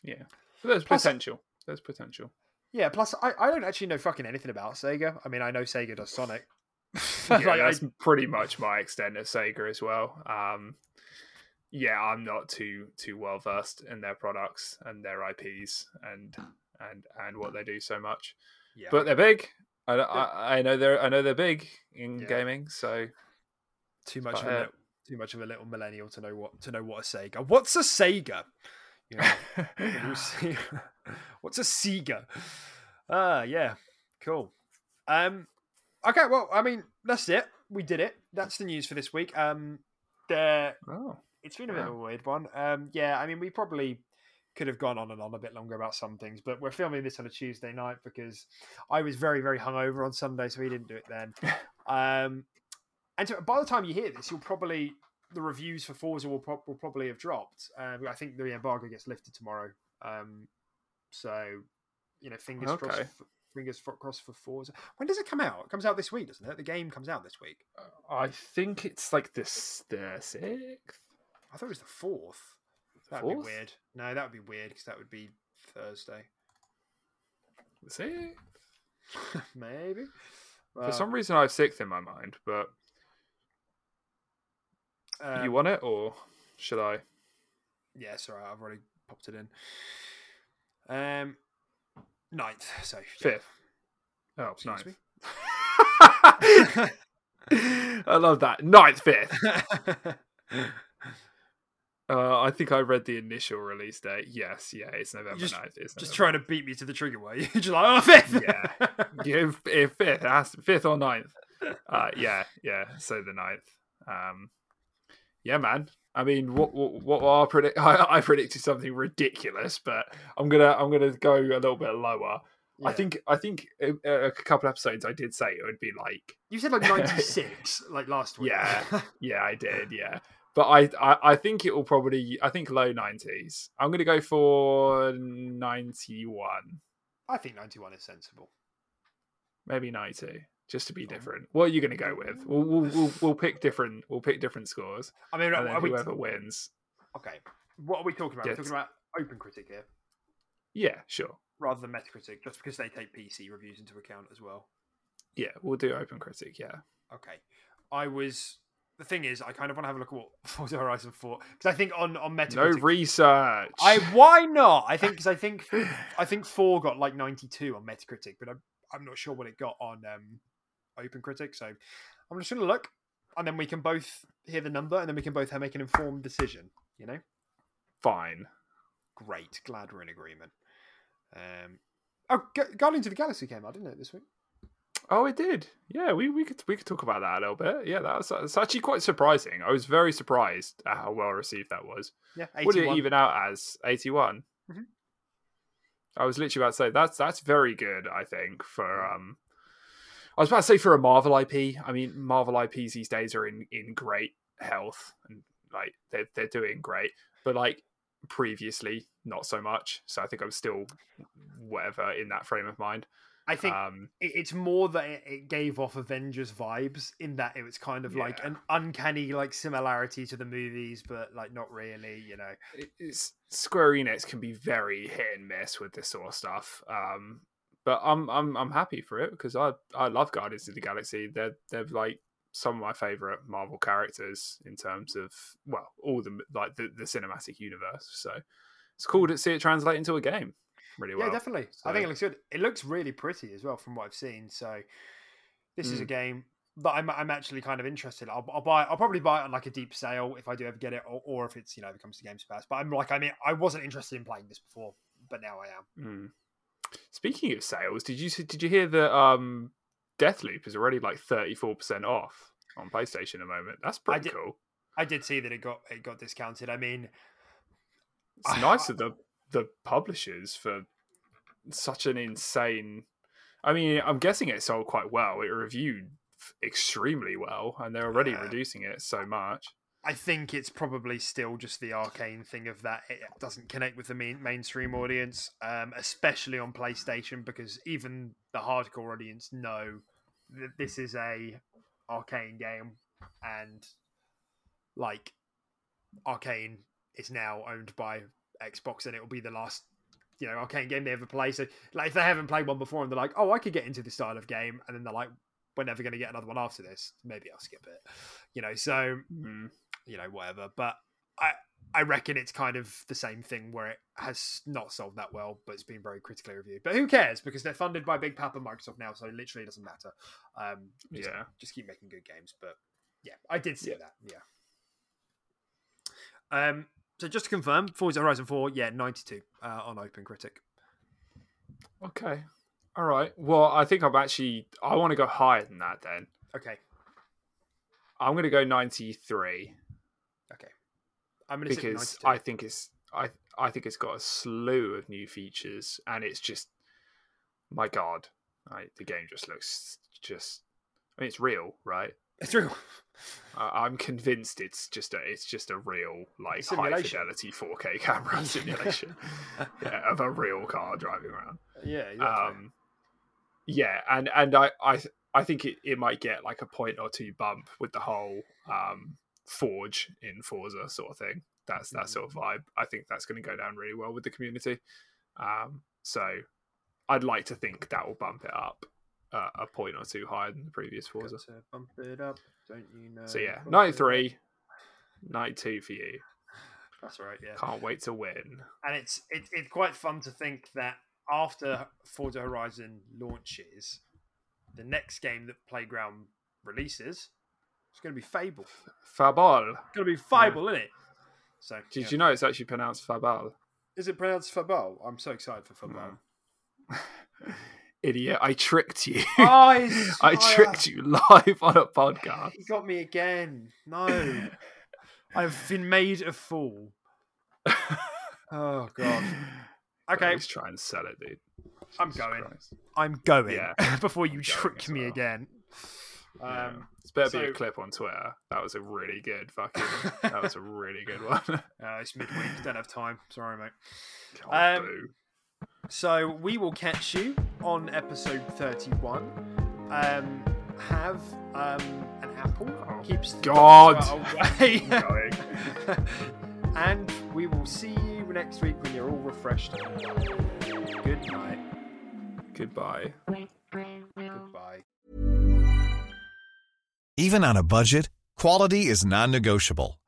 S1: Yeah, but there's plus, potential. There's potential.
S2: Yeah. Plus, I, I don't actually know fucking anything about Sega. I mean, I know Sega does Sonic. (laughs) (laughs)
S1: yeah, like, that's I... pretty much my extent of Sega as well. Um, yeah, I'm not too too well versed in their products and their IPs and and and what they do so much. Yeah. But they're big. I, I, I know they're I know they're big in yeah. gaming. So
S2: too much but, of a little, too much of a little millennial to know what to know what a Sega. What's a Sega? You know, (laughs) (laughs) what's a Sega? Ah, uh, yeah, cool. Um, okay, well, I mean, that's it. We did it. That's the news for this week. Um, there. Oh, it's been a bit wow. of a weird one. Um, yeah, I mean, we probably could have gone on and on a bit longer about some things, but we're filming this on a Tuesday night because I was very, very hungover on Sunday, so we didn't do it then. (laughs) um, and so by the time you hear this, you'll probably the reviews for Forza will, pro- will probably have dropped. Um, I think the embargo gets lifted tomorrow. Um, so, you know, fingers okay. crossed. For, fingers crossed for Forza. When does it come out? It comes out this week, doesn't it? The game comes out this week.
S1: Uh, I think it's like this the sixth.
S2: I thought it was the fourth. That'd fourth? be weird. No, that would be weird because that would be Thursday.
S1: The (laughs) sixth,
S2: maybe.
S1: For some reason, I have sixth in my mind, but um, you want it or should I?
S2: Yeah, sorry, I've already popped it in. Um, ninth, so
S1: fifth. Oh, ninth. (laughs) (laughs) I love that. Ninth, fifth. Uh, I think I read the initial release date. Yes, yeah, it's November
S2: just,
S1: 9th. It's
S2: just trying to beat me to the trigger, were you? (laughs) just like, oh, fifth.
S1: yeah, give yeah, fifth, has to, fifth or ninth. Uh, yeah, yeah. So the ninth. Um, yeah, man. I mean, what what, what are predict? (laughs) I, I predicted something ridiculous, but I'm gonna I'm gonna go a little bit lower. I think I think a, a couple episodes I did say it would be like
S2: You said like 96, (laughs) like last week.
S1: Yeah. yeah I did yeah but I, I I think it will probably I think low nineties I'm gonna go for ninety one
S2: I think 91 is sensible.
S1: maybe ninety just to be different. What are you gonna go with? We'll we'll we'll, we'll pick different we'll pick different scores
S2: I mean,
S1: and
S2: are
S1: then
S2: we,
S1: whoever wins.
S2: okay. What are we talking about? We're talking about OpenCritic here
S1: Yeah, sure.
S2: rather than Metacritic, just because they take PC reviews into account as well.
S1: Yeah, we'll do OpenCritic. Yeah.
S2: Okay. I was. The thing is, I kind of want to have a look at what (laughs) Forza Horizon 4 because I think on on
S1: No
S2: Metacritic.
S1: research.
S2: I why not? I think because I think (sighs) I think four got like ninety two on Metacritic, but I'm I'm not sure what it got on um, OpenCritic. So I'm just gonna look, and then we can both hear the number, and then we can both have, make an informed decision. You know,
S1: fine.
S2: great. Glad we're in agreement. Um, oh, Gu- Guardians of the Galaxy came out, didn't it, this week?
S1: Oh, it did. Yeah, we, we could we could talk about that a little bit. Yeah, that was that's actually quite surprising. I was very surprised at how well received that was.
S2: Yeah,
S1: What did it even out as? Eighty
S2: Mhm.
S1: I was literally about to say that's that's very good. I think for um, I was about to say for a Marvel IP. I mean, Marvel IPs these days are in in great health and like they're they're doing great, but like previously not so much. So I think I'm still whatever in that frame of mind.
S2: I think
S1: Um,
S2: it's more that it- gave off Avengers vibes in that it was kind of like an uncanny like similarity to the movies, but like not really. You know,
S1: it's Square Enix can be very hit and miss with this sort of stuff. Um, but I'm I'm I'm happy for it because I I love Guardians of the Galaxy. They're they're like some of my favorite Marvel characters in terms of well all the like the, the cinematic universe. So it's cool to see it translate into a game really well.
S2: yeah, definitely. I think it looks good. It looks really pretty as well from what I've seen. So this is a
S1: Mm.
S2: game that I'm I'm actually kind of interested. I'll, I'll buy. I'll probably buy it on like a deep sale if I do ever get it, or, or if it's you know if it comes to Games Pass. But I'm like I mean I wasn't interested in playing this before, but now I am.
S1: Mm. Speaking of sales, did you did you hear that um, Deathloop is already like thirty four percent off on PlayStation at the moment? That's pretty
S2: did-
S1: cool.
S2: I did see that it got it got discounted. I mean,
S1: It's
S2: I-
S1: nice of the the publishers for such an insane. I mean, I'm guessing it sold quite well. It reviewed extremely well, and they're already
S2: Yeah.
S1: reducing it so much.
S2: I think it's probably still just the Arkane thing of that it doesn't connect with the main, mainstream audience, um, especially on PlayStation, because even the hardcore audience know that this is a Arkane game, and like Arkane is now owned by Xbox, and it will be the last you know Arkane game they ever play. So like if they haven't played one before and they're like, oh, I could get into this style of game, and then they're like, we're never going to get another one after this. Maybe I'll skip it. You know, so
S1: Mm.
S2: you know, whatever. But I I reckon it's kind of the same thing where it has not sold that well, but it's been very critically reviewed. But who cares? Because they're funded by Big Papa Microsoft now, so it literally doesn't matter. Um, just,
S1: Yeah.
S2: just keep making good games. But yeah, I did see
S1: Yeah.
S2: that. Yeah. Um. So just to confirm, Forza Horizon Four, yeah, ninety-two uh, on OpenCritic.
S1: Okay, all right. Well, I think I'm actually. I want to go higher than that. Then
S2: Okay.
S1: I'm going to go 93
S2: Okay. I'm gonna
S1: because
S2: 92.
S1: I think it's I I think it's got a slew of new features, and it's just my god, right? The game just looks just. I mean, it's real, right?
S2: It's true.
S1: I'm convinced it's just a it's just a real like high fidelity 4K camera (laughs) simulation yeah, of a real car driving around.
S2: yeah. Exactly.
S1: Um, yeah, and and I I I think it, it might get like a point or two bump with the whole um, forge in Forza sort of thing. That's that sort of vibe. I think that's going to go down really well with the community. Um, so I'd like to think that will bump it up uh, a point or two higher than the previous
S2: Got
S1: Forza.
S2: to bump it up, don't you know?
S1: So yeah,
S2: Bump it up.
S1: 93, 92 for you.
S2: That's right. Yeah.
S1: Can't wait to win.
S2: and it's it, it's quite fun to think that after Forza Horizon launches, the next game that Playground releases is going to be Fable.
S1: Fabal.
S2: It's going to be Fable, isn't it? So,
S1: Did
S2: yeah.
S1: you know it's actually pronounced Fabal?
S2: Is it pronounced Fable? I'm so excited for Fable. (laughs)
S1: Idiot! I tricked you.
S2: Oh,
S1: I (laughs) tricked you live on a podcast.
S2: You got me again. No, (laughs) I've been made a fool. Oh god. (laughs) Okay,
S1: Let's try and sell it, dude.
S2: I'm going.
S1: Christ.
S2: I'm going
S1: Yeah.
S2: before you
S1: going
S2: trick me
S1: well.
S2: again.
S1: Yeah.
S2: Um,
S1: It's better be a clip on Twitter. That was a really good fucking. that was a really good one.
S2: uh, it's midweek. Don't have time. Sorry, mate. Um. So we will catch you on episode 31. Um, have um, an apple.
S1: Oh,
S2: keeps the
S1: God.
S2: away. (laughs) (laughs) And we will see you next week when you're all refreshed. Good night.
S1: Goodbye.
S2: Goodbye.
S3: Even on a budget, quality is non-negotiable.